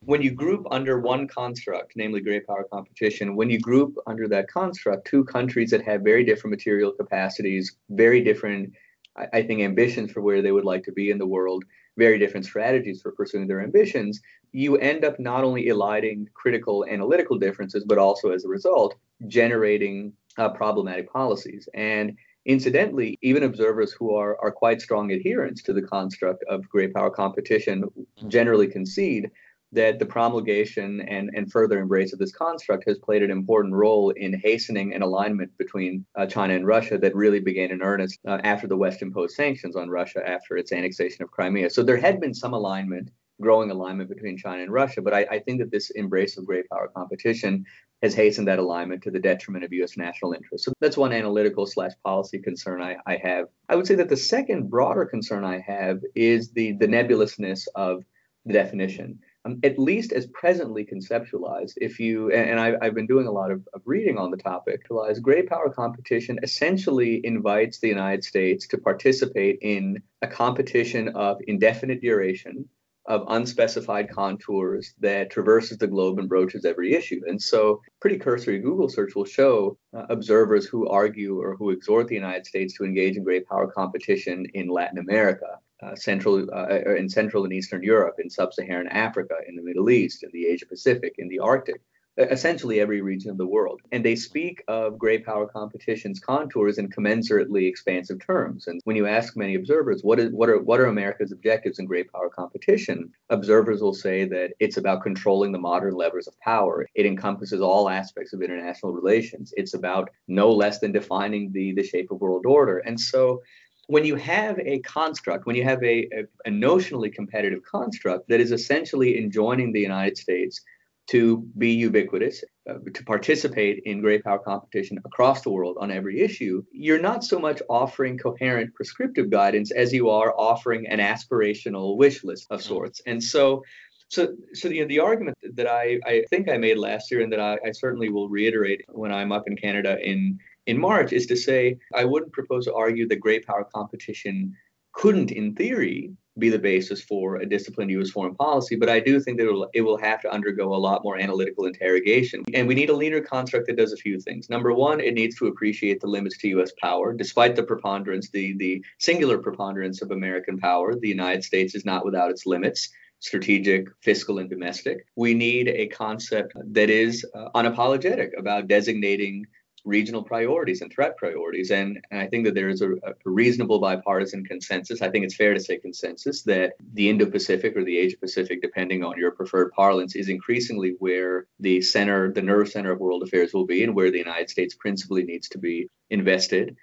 when you group under one construct, namely great power competition, when you group under that construct two countries that have very different material capacities, very different, I, I think, ambitions for where they would like to be in the world, very different strategies for pursuing their ambitions, you end up not only eliding critical analytical differences, but also as a result, generating uh, problematic policies. And incidentally, even observers who are, are quite strong adherents to the construct of great power competition generally concede that the promulgation and, and further embrace of this construct has played an important role in hastening an alignment between uh, China and Russia that really began in earnest uh, after the West imposed sanctions on Russia after its annexation of Crimea. So there had been some alignment, growing alignment between China and Russia, but I, I think that this embrace of great power competition has hastened that alignment to the detriment of U.S. national interests. So that's one analytical slash policy concern I, I have. I would say that the second broader concern I have is the the nebulousness of the definition um, at least as presently conceptualized, if you, and I, have been doing a lot of, of, reading on the topic, realize great power competition essentially invites the United States to participate in a competition of indefinite duration, of unspecified contours that traverses the globe and broaches every issue. And so, pretty cursory Google search will show uh, observers who argue or who exhort the United States to engage in great power competition in Latin America, uh, Central uh, in Central and Eastern Europe, in Sub-Saharan Africa, in the Middle East, in the Asia Pacific, in the Arctic, essentially every region of the world. And they speak of great power competition's contours in commensurately expansive terms. And when you ask many observers, what is what are what are America's objectives in great power competition? Observers will say that it's about controlling the modern levers of power. It encompasses all aspects of international relations. It's about no less than defining the the shape of world order. And so when you have a construct, when you have a, a, a, notionally competitive construct that is essentially enjoining the United States to be ubiquitous, uh, to participate in great power competition across the world on every issue, you're not so much offering coherent prescriptive guidance as you are offering an aspirational wish list of sorts. And so so, so you know, the argument that I, I think I made last year and that I, I certainly will reiterate when I'm up in Canada in in March is to say I wouldn't propose to argue that great power competition couldn't, in theory, be the basis for a disciplined U.S. foreign policy, but I do think that it will, it will have to undergo a lot more analytical interrogation. And we need a leaner construct that does a few things. Number one, it needs to appreciate the limits to U.S. power. Despite the preponderance, the, the singular preponderance of American power, the United States is not without its limits strategic, fiscal, and domestic. We need a concept that is uh, unapologetic about designating regional priorities and threat priorities. And, and I think that there is a, a, reasonable bipartisan consensus. I think it's fair to say consensus that the Indo Pacific or the Asia Pacific, depending on your preferred parlance, is increasingly where the center, the nerve center of world affairs will be and where the United States principally needs to be invested.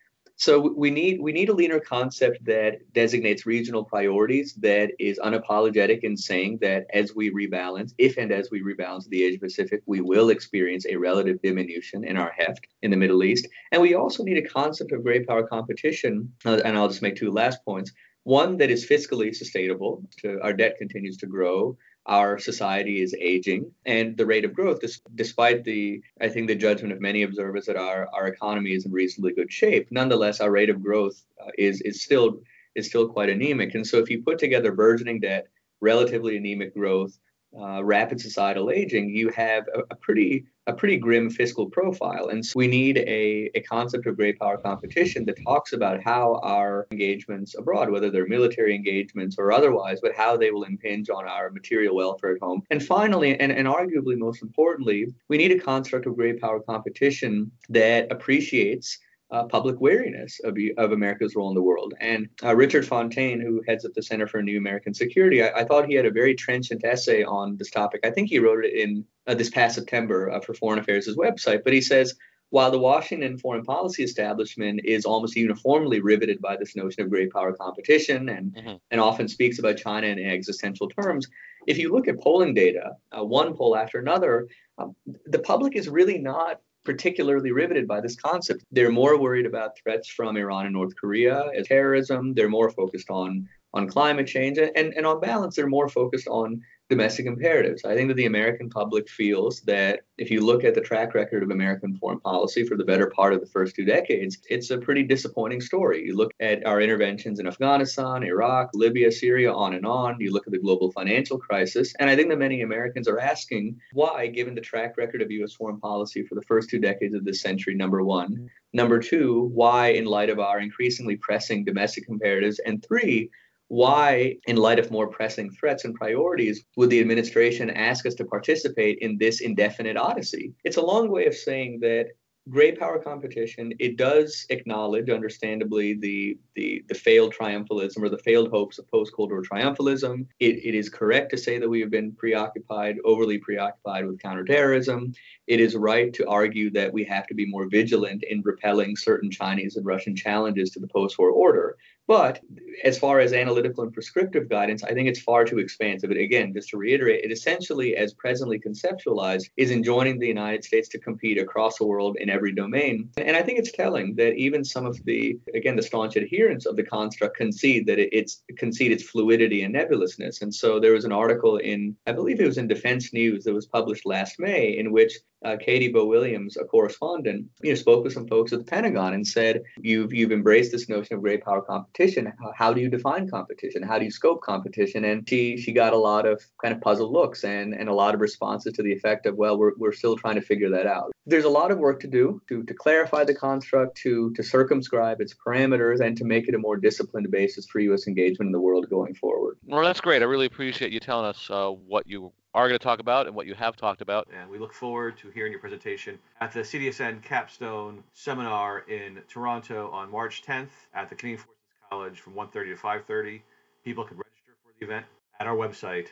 So we need we need a leaner concept that designates regional priorities that is unapologetic in saying that as we rebalance, if and as we rebalance the Asia Pacific, we will experience a relative diminution in our heft in the Middle East. And we also need a concept of great power competition. Uh, and I'll just make two last points. One that is fiscally sustainable. To, our debt continues to grow our society is aging and the rate of growth despite the i think the judgment of many observers that our, our economy is in reasonably good shape nonetheless our rate of growth uh, is is still is still quite anemic. And so if you put together burgeoning debt relatively anemic growth uh, rapid societal aging, you have a, a, pretty a pretty grim fiscal profile. And so we need a, a concept of great power competition that talks about how our engagements abroad, whether they're military engagements or otherwise, but how they will impinge on our material welfare at home. And finally, and, and arguably most importantly, we need a construct of great power competition that appreciates uh, public wariness of, of America's role in the world. And uh, Richard Fontaine, who heads up the Center for New American Security, I, I, thought he had a very trenchant essay on this topic. I think he wrote it in uh, this past September uh, for Foreign Affairs' website. But he says, while the Washington foreign policy establishment is almost uniformly riveted by this notion of great power competition and, mm-hmm. and often speaks about China in existential terms, if you look at polling data, uh, one poll after another, um, the public is really not particularly riveted by this concept. They're more worried about threats from Iran and North Korea as terrorism. They're more focused on on climate change, and, and on balance, they're more focused on domestic imperatives. I think that the American public feels that if you look at the track record of American foreign policy for the better part of the first two decades, it's a pretty disappointing story. You look at our interventions in Afghanistan, Iraq, Libya, Syria, on and on. You look at the global financial crisis, and I think that many Americans are asking why, given the track record of U.S. foreign policy for the first two decades of this century, number one. Number two, why, in light of our increasingly pressing domestic imperatives? And three, why, in light of more pressing threats and priorities, would the administration ask us to participate in this indefinite odyssey? It's a long way of saying that great power competition it does acknowledge understandably the the the failed triumphalism or the failed hopes of post cold war triumphalism. It, it is correct to say that we have been preoccupied overly preoccupied with counterterrorism. It is right to argue that we have to be more vigilant in repelling certain chinese and russian challenges to the post war order but as far as analytical and prescriptive guidance, I think it's far too expansive. But again, just to reiterate, it essentially, as presently conceptualized, is enjoining the United States to compete across the world in every domain. And I think it's telling that even some of the, again, the staunch adherents of the construct concede that it's concede its fluidity and nebulousness. And so there was an article in, I believe it was in Defense News that was published last May, in which uh, Katie Bo Williams, a correspondent, you know, spoke with some folks at the Pentagon and said, "You've you've embraced this notion of great power competition. How, how do you define competition? How do you scope competition?" And she she got a lot of kind of puzzled looks and and a lot of responses to the effect of, "Well, we're we're still trying to figure that out." There's a lot of work to do to to clarify the construct, to to circumscribe its parameters, and to make it a more disciplined basis for U.S. engagement in the world going forward. Well, that's great. I really appreciate you telling us uh, what you are going to talk about and what you have talked about. And we look forward to hearing your presentation at the CDSN Capstone Seminar in Toronto on March 10th at the Canadian Forces College from 1.30 to 5.30. People can register for the event at our website,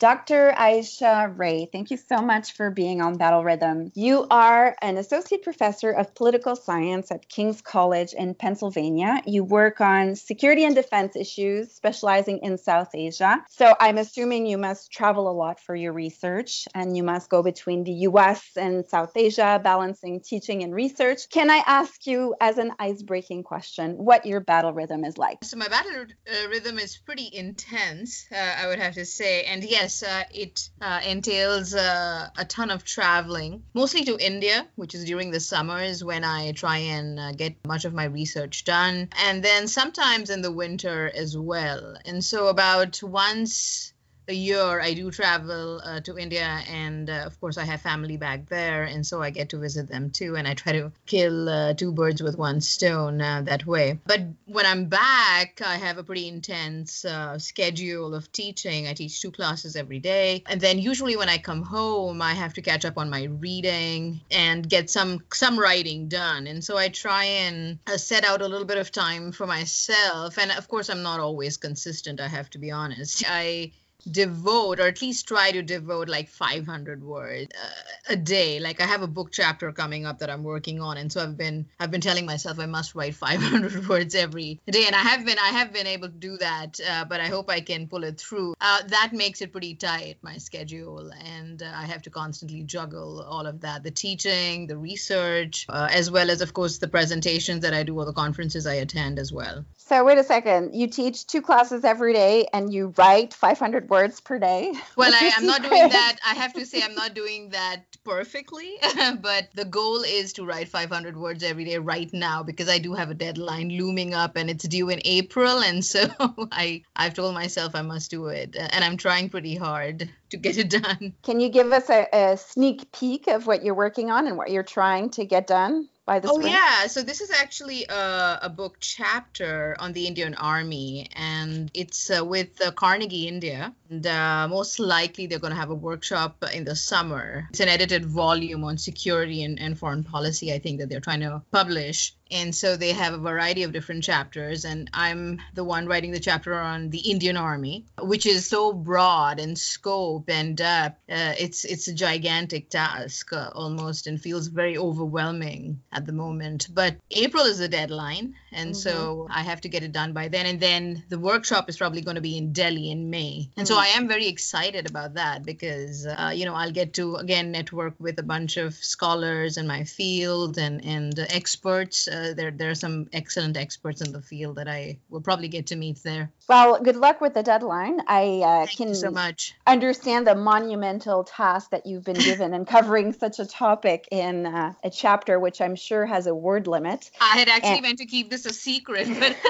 Dr. Ayesha Ray, thank you so much for being on Battle Rhythm. You are an associate professor of political science at King's College in Pennsylvania. You work on security and defense issues, specializing in South Asia. So I'm assuming you must travel a lot for your research and you must go between the US and South Asia, balancing teaching and research. Can I ask you, as an ice breaking question, what your battle rhythm is like? So, my battle uh, rhythm is pretty intense, uh, I would have to say. And yes, yes, uh, it uh, entails uh, a ton of traveling, mostly to India, which is during the summers when I try and uh, get much of my research done, and then sometimes in the winter as well. And so, about once a year I do travel uh, to India, and uh, of course I have family back there, and so I get to visit them too, and I try to kill uh, two birds with one stone uh, that way. But when I'm back, I have a pretty intense uh, schedule of teaching. I teach two classes every day, and then usually when I come home, I have to catch up on my reading and get some some writing done. And so I try and uh, set out a little bit of time for myself, and of course I'm not always consistent. I have to be honest. I devote or at least try to devote like 500 words uh, a day. Like i have a book chapter coming up that i'm working on and so i've been i've been telling myself i must write 500 (laughs) words every day and i have been i have been able to do that uh, but i hope i can pull it through. Uh, that makes it pretty tight my schedule and uh, i have to constantly juggle all of that the teaching the research uh, as well as of course the presentations that i do or the conferences i attend as well. So wait a second. You teach two classes every day and you write 500 words per day. (laughs) Well, I, am not doing that. I have to say I'm not doing that perfectly, (laughs) but the goal is to write 500 words every day right now because I do have a deadline looming up and it's due in April, and (laughs) so I I've told myself I must do it, uh, and I'm trying pretty hard to get it done. Can you give us a, a sneak peek of what you're working on and what you're trying to get done? By the oh yeah. So this is actually a, a, book chapter on the indian army and it's uh, with uh, carnegie india. And uh, most likely they're going to have a workshop in the summer. It's an edited volume on security and, and foreign policy i think that they're trying to publish and so they have a variety of different chapters and i'm the one writing the chapter on the indian army which is so broad in scope and uh, uh, it's it's a gigantic task uh, almost and feels very overwhelming at the moment but april is the deadline and mm-hmm. so i have to get it done by then and then the workshop is probably going to be in delhi in may and mm-hmm. so i am very excited about that because uh, you know i'll get to again network with a bunch of scholars in my field and and experts uh, there there are some excellent experts in the field that I will probably get to meet there. Well, good luck with the deadline. I uh, can so much understand the monumental task that you've been given and covering (laughs) such a topic in uh, a chapter which I'm sure has a word limit. I had actually and- meant to keep this a secret, (laughs) but (laughs)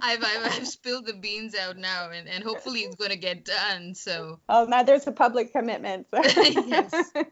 I've, I've, I've, spilled the beans out now, and, and hopefully it's going to get done. So. Oh, now there's a public commitment. yes. Uh,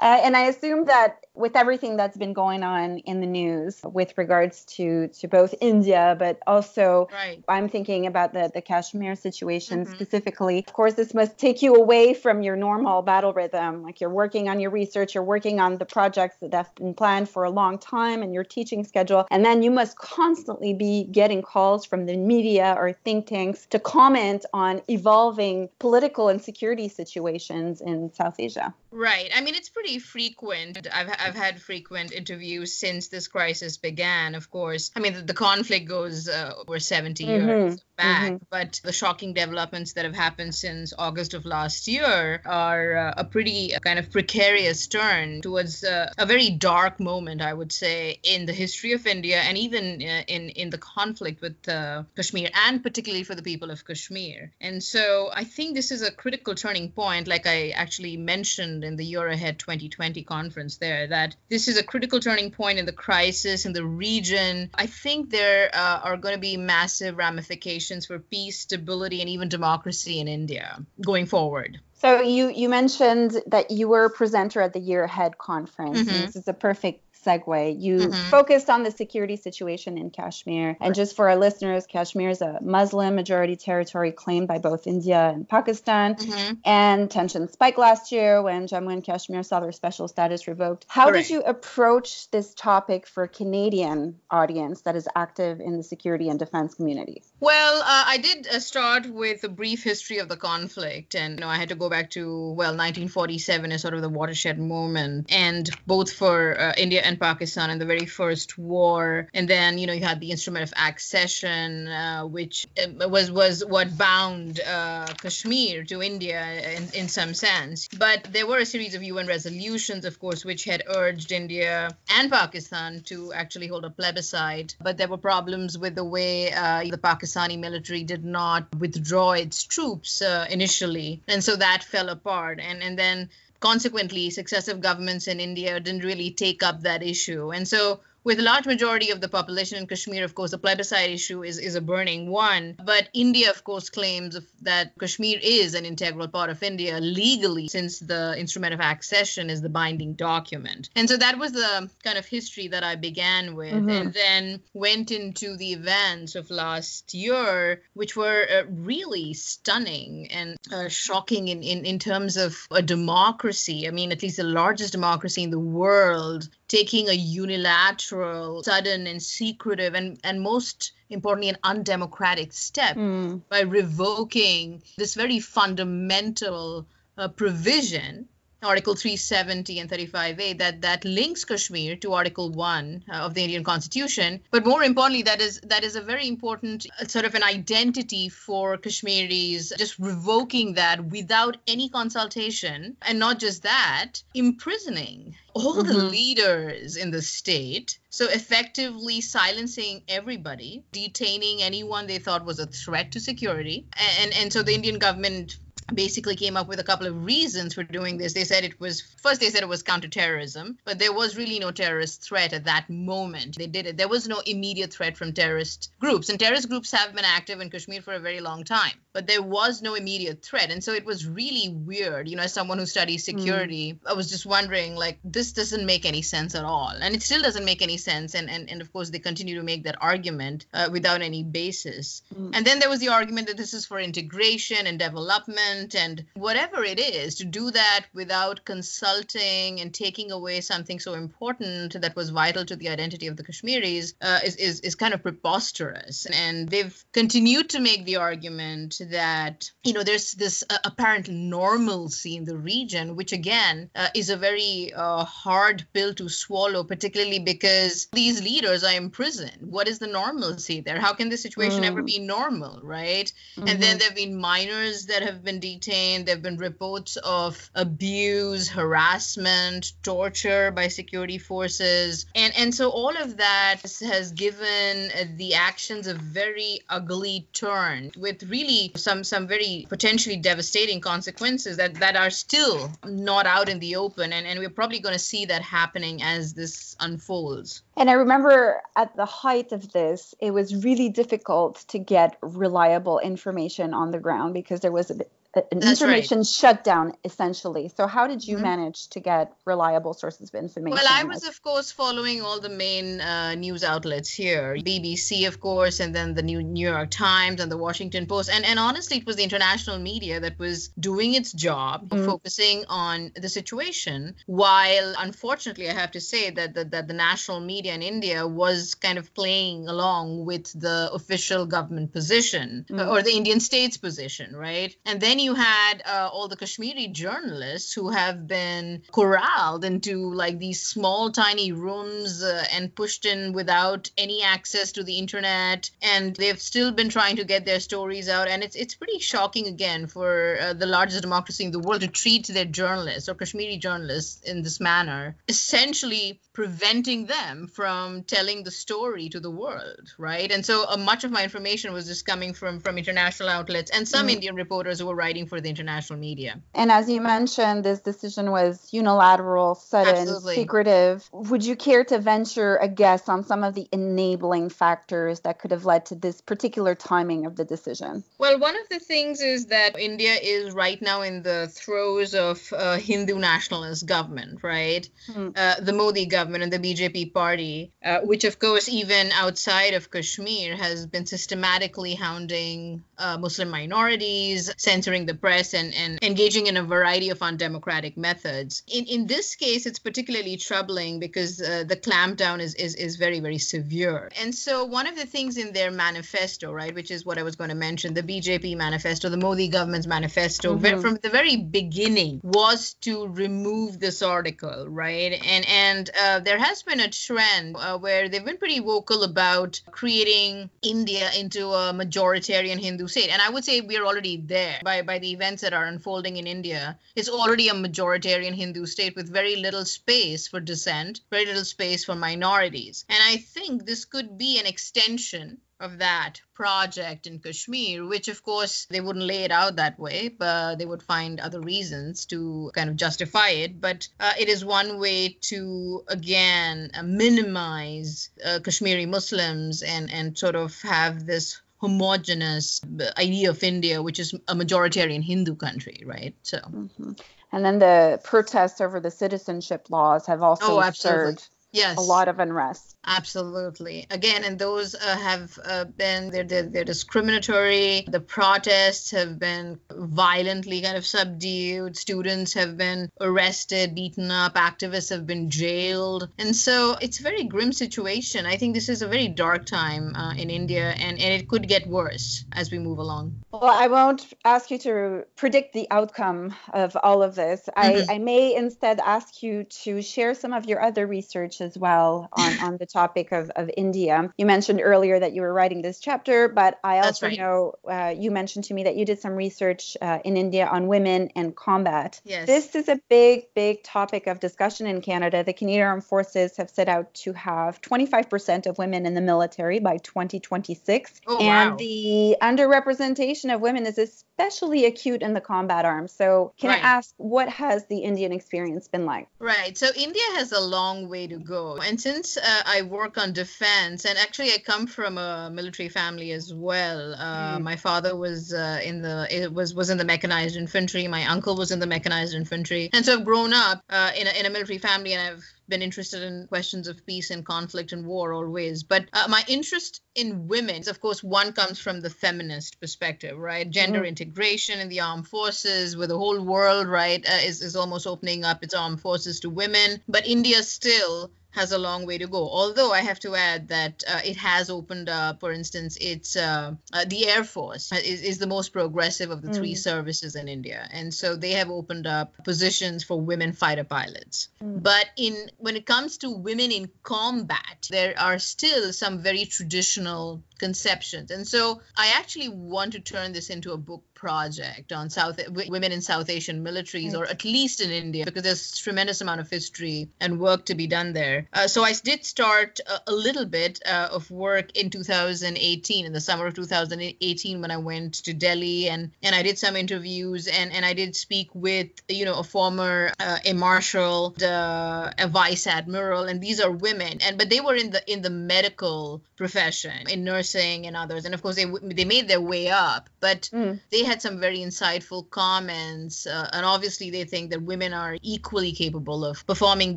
and I assume that with everything that's been going on in the news with regards to to both India, but also right. I'm thinking about the the Kashmir situation mm-hmm. specifically. Of course, this must take you away from your normal battle rhythm. Like you're working on your research, you're working on the projects that have been planned for a long time, and your teaching schedule, and then you must constantly be getting calls from the media or think tanks to comment on evolving political and security situations in South Asia. Right. I mean, it's pretty frequent. I've, I've had frequent interviews since this crisis began, of course. I mean, the, the conflict goes uh, over 70 mm-hmm. years back, mm-hmm. but the shocking developments that have happened since August of last year are uh, a pretty uh, kind of precarious turn towards uh, a very dark moment, I would say, in the history of India and even uh, in, in the conflict with uh, Kashmir, and particularly for the people of Kashmir. And so I think this is a critical turning point, like I actually mentioned in the Year Ahead 2020 conference there, that this is a critical turning point in the crisis in the region. I think there uh, are going to be massive ramifications for peace, stability, and even democracy in India going forward. So you you mentioned that you were a presenter at the Year Ahead conference. Mm-hmm. This is a perfect segue. You mm-hmm. focused on the security situation in Kashmir. And just for our listeners, Kashmir is a Muslim majority territory claimed by both India and Pakistan. Mm-hmm. And tensions spiked last year when Jammu and Kashmir saw their special status revoked. How did you approach this topic for a Canadian audience that is active in the security and defense community? Well, uh, I did uh, start with a brief history of the conflict. And you know, I had to go back to, well, 1947 is sort of the watershed moment. And both for uh, India and Pakistan in the very first war, and then you know you had the instrument of accession, uh, which uh, was was what bound uh, Kashmir to India in, in some sense. But there were a series of UN resolutions, of course, which had urged India and Pakistan to actually hold a plebiscite. But there were problems with the way the Pakistani military did not withdraw its troops uh, initially, and so that fell apart. And and then consequently, successive governments in India didn't really take up that issue. And so with a large majority of the population in Kashmir, of course, the plebiscite issue is, is a burning one. But India, of course, claims that Kashmir is an integral part of India legally, since the instrument of accession is the binding document. And so that was the kind of history that I began with, mm-hmm. and then went into the events of last year, which were uh, really stunning and uh, shocking in, in, in terms of a democracy. I mean, at least the largest democracy in the world taking a unilateral, sudden, and secretive, and, and most importantly, an undemocratic step mm. by revoking this very fundamental uh, provision Article 370 and 35A that that links Kashmir to Article 1 uh, of the Indian Constitution. But more importantly, that is that is a very important uh, sort of an identity for Kashmiris, just revoking that without any consultation, and not just that, imprisoning all mm-hmm. the leaders in the state. So effectively silencing everybody, detaining anyone they thought was a threat to security. And and so the Indian government basically came up with a couple of reasons for doing this. They said it was first they said it was counterterrorism, but there was really no terrorist threat at that moment. They did it. There was no immediate threat from terrorist groups, and terrorist groups have been active in Kashmir for a very long time, but there was no immediate threat, and so it was really weird. You know, as someone who studies hmm. security, mm. I was just wondering like this doesn't make any sense at all, and it still doesn't make any sense. And and and of course they continue to make that argument uh, without any basis. Mm. And then there was the argument that this is for integration and development and whatever it is to do that without consulting and taking away something so important that was vital to the identity of the Kashmiris uh, is, is, is kind of preposterous. And they've continued to make the argument that, you know, there's this uh, apparent normalcy in the region, which again uh, is a very uh, hard pill to swallow, particularly because these leaders are imprisoned. What is the normalcy there? How can this situation mm. ever be normal, right? Mm-hmm. And then mm-hmm. there have been minors that have been detained. There have been reports of abuse, harassment, torture by security forces. And, and so all of that has given the actions a very ugly turn with really some, some very potentially devastating consequences that, that are still not out in the open. And, and we're probably going to see that happening as this unfolds. And I remember at the height of this, it was really difficult to get reliable information on the ground because there was a, an That's information right. shutdown essentially. So how did you mm-hmm. manage to get reliable sources of information? Well, I was of course following all the main uh, news outlets here, BBC of course, and then the New New York Times and the Washington Post, and and honestly, it was the international media that was doing its job, mm-hmm. focusing on the situation. While unfortunately, I have to say that the, that the national media in India was kind of playing along with the official government position mm-hmm. or the Indian state's position, right? And then you you had uh, all the Kashmiri journalists who have been corralled into like these small, tiny rooms uh, and pushed in without any access to the internet, and they've still been trying to get their stories out. And it's it's pretty shocking again for uh, the largest democracy in the world to treat their journalists or Kashmiri journalists in this manner, essentially preventing them from telling the story to the world, right? And so uh, much of my information was just coming from from international outlets and some mm. Indian reporters who were writing for the international media. And as you mentioned, this decision was unilateral, sudden, Absolutely. secretive. Would you care to venture a guess on some of the enabling factors that could have led to this particular timing of the decision? Well, one of the things is that India is right now in the throes of a Hindu nationalist government, right? Mm. Uh, the Modi government government and the BJP party, uh, which, of course, even outside of Kashmir, has been systematically hounding uh, Muslim minorities, censoring the press, and, and engaging in a variety of undemocratic methods. In, in this case, it's particularly troubling because uh, the clampdown is, is, is very, very severe. And so, one of the things in their manifesto, right, which is what I was going to mention, the BJP manifesto, the Modi government's manifesto, mm-hmm. from the very beginning was to remove this article, right? And, and uh, uh, there has been a trend uh, where they've been pretty vocal about creating India into a majoritarian Hindu state. And I would say we're already there by, by the events that are unfolding in India. is already a majoritarian Hindu state with very little space for dissent, very little space for minorities. And I think this could be an extension of that project in Kashmir, which of course they wouldn't lay it out that way, but they would find other reasons to kind of justify it. But uh, it is one way to, again, uh, minimize uh, Kashmiri Muslims and, and sort of have this homogenous idea of India, which is a majoritarian Hindu country, right? So. Mm-hmm. And then the protests over the citizenship laws have also oh, stirred yes. a lot of unrest. Absolutely. Again, and those uh, have uh, been they're, they're, they're discriminatory. The protests have been violently kind of subdued. Students have been arrested, beaten up. Activists have been jailed, and so it's a very grim situation. I think this is a very dark time uh, in India, and, and it could get worse as we move along. Well, I won't ask you to predict the outcome of all of this. Mm-hmm. I, I may instead ask you to share some of your other research as well on on the topic of, of India. You mentioned earlier that you were writing this chapter, but I also right. know uh, you mentioned to me that you did some research uh, in India on women and combat. Yes. This is a big, big topic of discussion in Canada. The Canadian Armed Forces have set out to have 25% of women in the military by 2026. Oh, and wow. the underrepresentation of women is especially acute in the combat arms. So, can right. I ask, what has the Indian experience been like? Right. So, India has a long way to go. And since uh, I work on defense, and actually I come from a military family as well. Uh, mm. My father was uh, in the it was was in the mechanized infantry. My uncle was in the mechanized infantry, and so I've grown up uh, in a, in a military family, and I've been interested in questions of peace and conflict and war always. But uh, my interest in women, of course, one comes from the feminist perspective, right? Gender mm-hmm. integration in the armed forces, where the whole world, right, uh, is, is almost opening up its armed forces to women. But India still has a long way to go. Although I have to add that uh, it has opened up, for instance, it's uh, uh, the Air Force is, is, the most progressive of the mm. three services in India, and so they have opened up positions for women fighter pilots. Mm. But in when it comes to women in combat, there are still some very traditional conceptions, and so I actually want to turn this into a book project on South women in South Asian militaries, right. or at least in India, because there's tremendous amount of history and work to be done there. Uh, so I did start a, a little bit uh, of work in 2018, in the summer of 2018, when I went to Delhi and and I did some interviews and and I did speak with you know a former uh, a marshal, a vice admiral, and these are women, and but they were in the in the medical profession, in nursing and others, and of course they they made their way up, but mm. they had some very insightful comments, uh, and obviously they think that women are equally capable of performing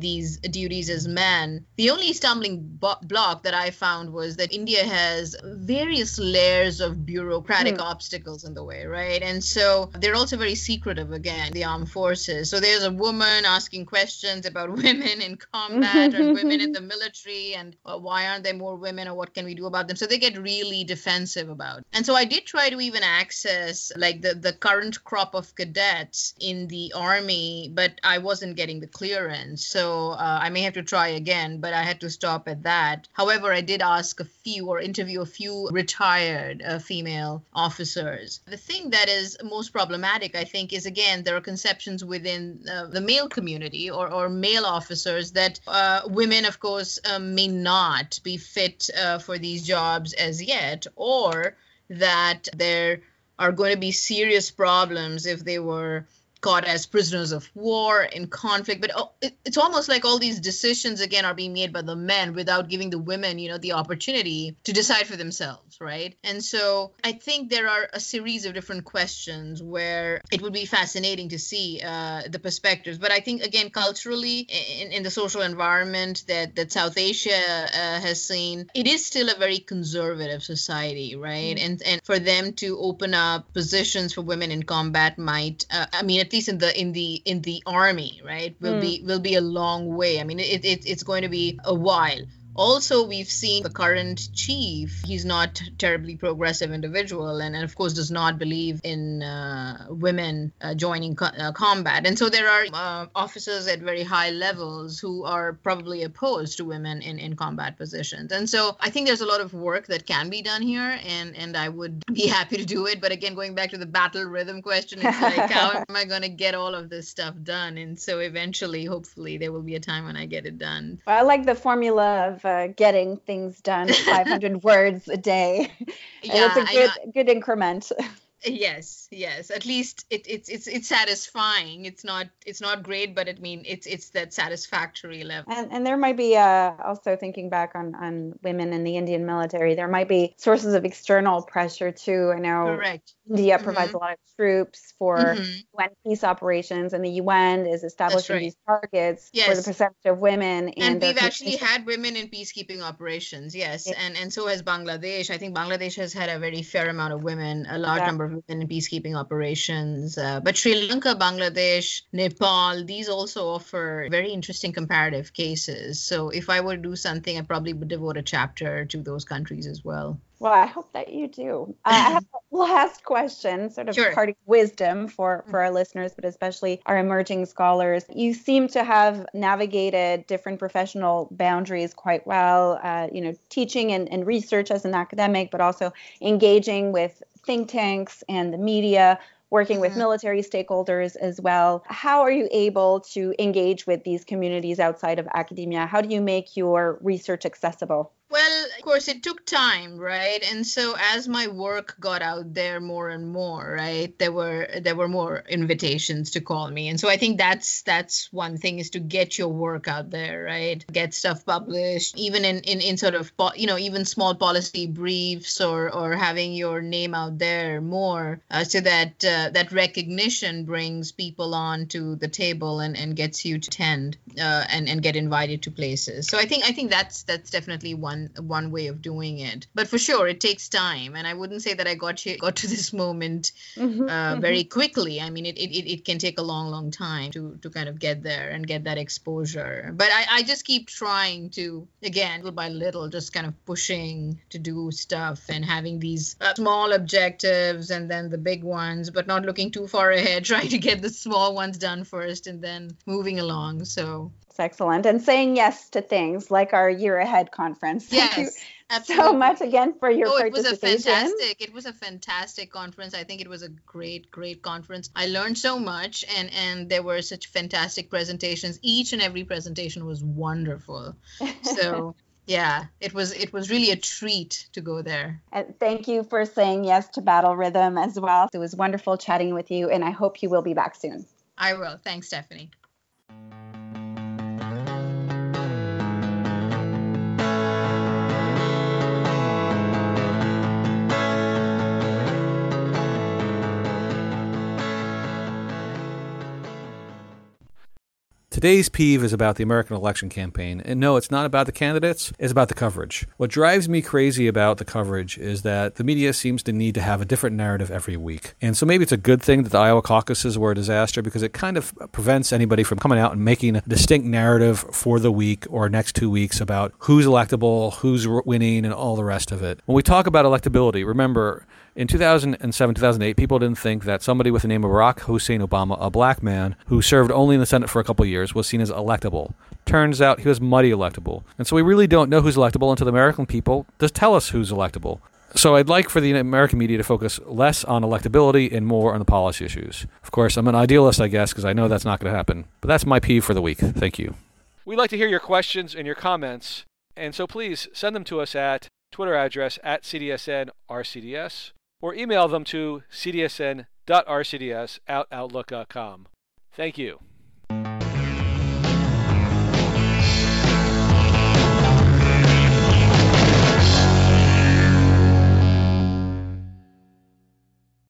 these duties as men. The only stumbling bo- block that I found was that India has various layers of bureaucratic mm. obstacles in the way, right? And so they're also very secretive again, the armed forces. So there's a woman asking questions about (laughs) women in combat or women in the (laughs) military and uh, why aren't there more women or what can we do about them? So they get really defensive about. It. And so I did try to even access like the the current crop of cadets in the army, but I wasn't getting the clearance, so uh, I may have to try again. But I had to stop at that. However, I did ask a few or interview a few retired uh, female officers. The thing that is most problematic, I think, is again there are conceptions within uh, the male community or or male officers that uh, women, of course, um, may not be fit uh, for these jobs as yet, or that there are going to be serious problems if they were caught as prisoners of war in conflict but oh, it's almost like all these decisions again are being made by the men without giving the women you know the opportunity to decide for themselves right? And so i think there are a series of different questions where it would be fascinating to see uh, the perspectives. But i think again culturally in, in the social environment that that south asia uh, has seen it is still a very conservative society right? Mm-hmm. and and for them to open up positions for women in combat might uh, i mean at least in the in the in the army right will mm. be will be a long way i mean it, it it's going to be a while also we've seen the current chief he's not terribly progressive individual and, and of course does not believe in uh, women uh, joining co- uh, combat. And so there are uh, officers at very high levels who are probably opposed to women in, in combat positions. And so i think there's a lot of work that can be done here and and i would be happy to do it. But again going back to the battle rhythm question it's like (laughs) how am i going to get all of this stuff done? And so eventually hopefully there will be a time when i get it done. Well, i like the formula of uh, getting things done (laughs) 500 words a day. Yeah, it's a good good increment (laughs) yes yes at least it, it's it's it's satisfying it's not it's not great but i mean it's it's that satisfactory level and, and there might be uh, also thinking back on on women in the indian military there might be sources of external pressure too i know Correct. india mm-hmm. provides a lot of troops for mm-hmm. UN peace operations and the UN is establishing right. these targets yes. for the percentage of women and, we've actually had women in peacekeeping operations yes and and so has Bangladesh I think Bangladesh has had a very fair amount of women a large number of in peacekeeping operations uh, but Sri Lanka Bangladesh Nepal these also offer very interesting comparative cases so if I were to do something I probably would devote a chapter to those countries as well well, I hope that you do. Uh, I have a (laughs) last question, sort of sure. parting wisdom for, for our listeners, but especially our emerging scholars. You seem to have navigated different professional boundaries quite well, uh, you know, teaching and, and research as an academic, but also engaging with think tanks and the media working mm-hmm. with military stakeholders as well. How are you able to engage with these communities outside of academia? How do you make your research accessible? Well, of course, it took time, right? And so as my work got out there more and more, right, there were there were more invitations to call me, and so I think that's that's one thing is to get your work out there, right? Get stuff published, even in in, in sort of you know even small policy briefs or or having your name out there more, uh, so that uh, that recognition brings people on to the table and and gets you to attend uh, and and get invited to places. So I think I think that's that's definitely one one one way of doing it. But for sure it takes time. And i wouldn't say that i got here, (laughs) got to this moment mm-hmm, uh, mm-hmm. very quickly. I mean it, it, it can take a long long time to to kind of get there and get that exposure. But i, I just keep trying to again little by little just kind of pushing to do stuff and having these uh, small objectives and then the big ones but not looking too far ahead (laughs) trying to get the small ones done first and then moving along. So excellent. And saying yes to things like our year ahead conference. Thank yes. Absolutely. so much again for your oh, it was a fantastic it was a fantastic conference. I think it was a great great conference. I learned so much and and there were such fantastic presentations. Each and every presentation was wonderful. (laughs) So yeah it was it was really a treat to go there. And thank you for saying yes to battle rhythm as well. It was wonderful chatting with you and i hope you will be back soon. I will. Thanks Stéfanie Today's peeve is about the American election campaign. And no, it's not about the candidates, it's about the coverage. What drives me crazy about the coverage is that the media seems to need to have a different narrative every week. And so maybe it's a good thing that the Iowa caucuses were a disaster because it kind of prevents anybody from coming out and making a distinct narrative for the week or next two weeks about who's electable, who's winning, and all the rest of it. When we talk about electability, remember, in 2007, 2008, people didn't think that somebody with the name of Barack Hussein Obama, a black man who served only in the Senate for a couple years, was seen as electable. Turns out he was muddy electable. And so we really don't know who's electable until the American people just tell us who's electable. So I'd like for the American media to focus less on electability and more on the policy issues. Of course, I'm an idealist, I guess, because I know that's not going to happen. But that's my peeve for the week. Thank you. We'd like to hear your questions and your comments, and so please send them to us at Twitter address at CDSNRCDS or email them to cdsn.rcds at outlook.com. Thank you.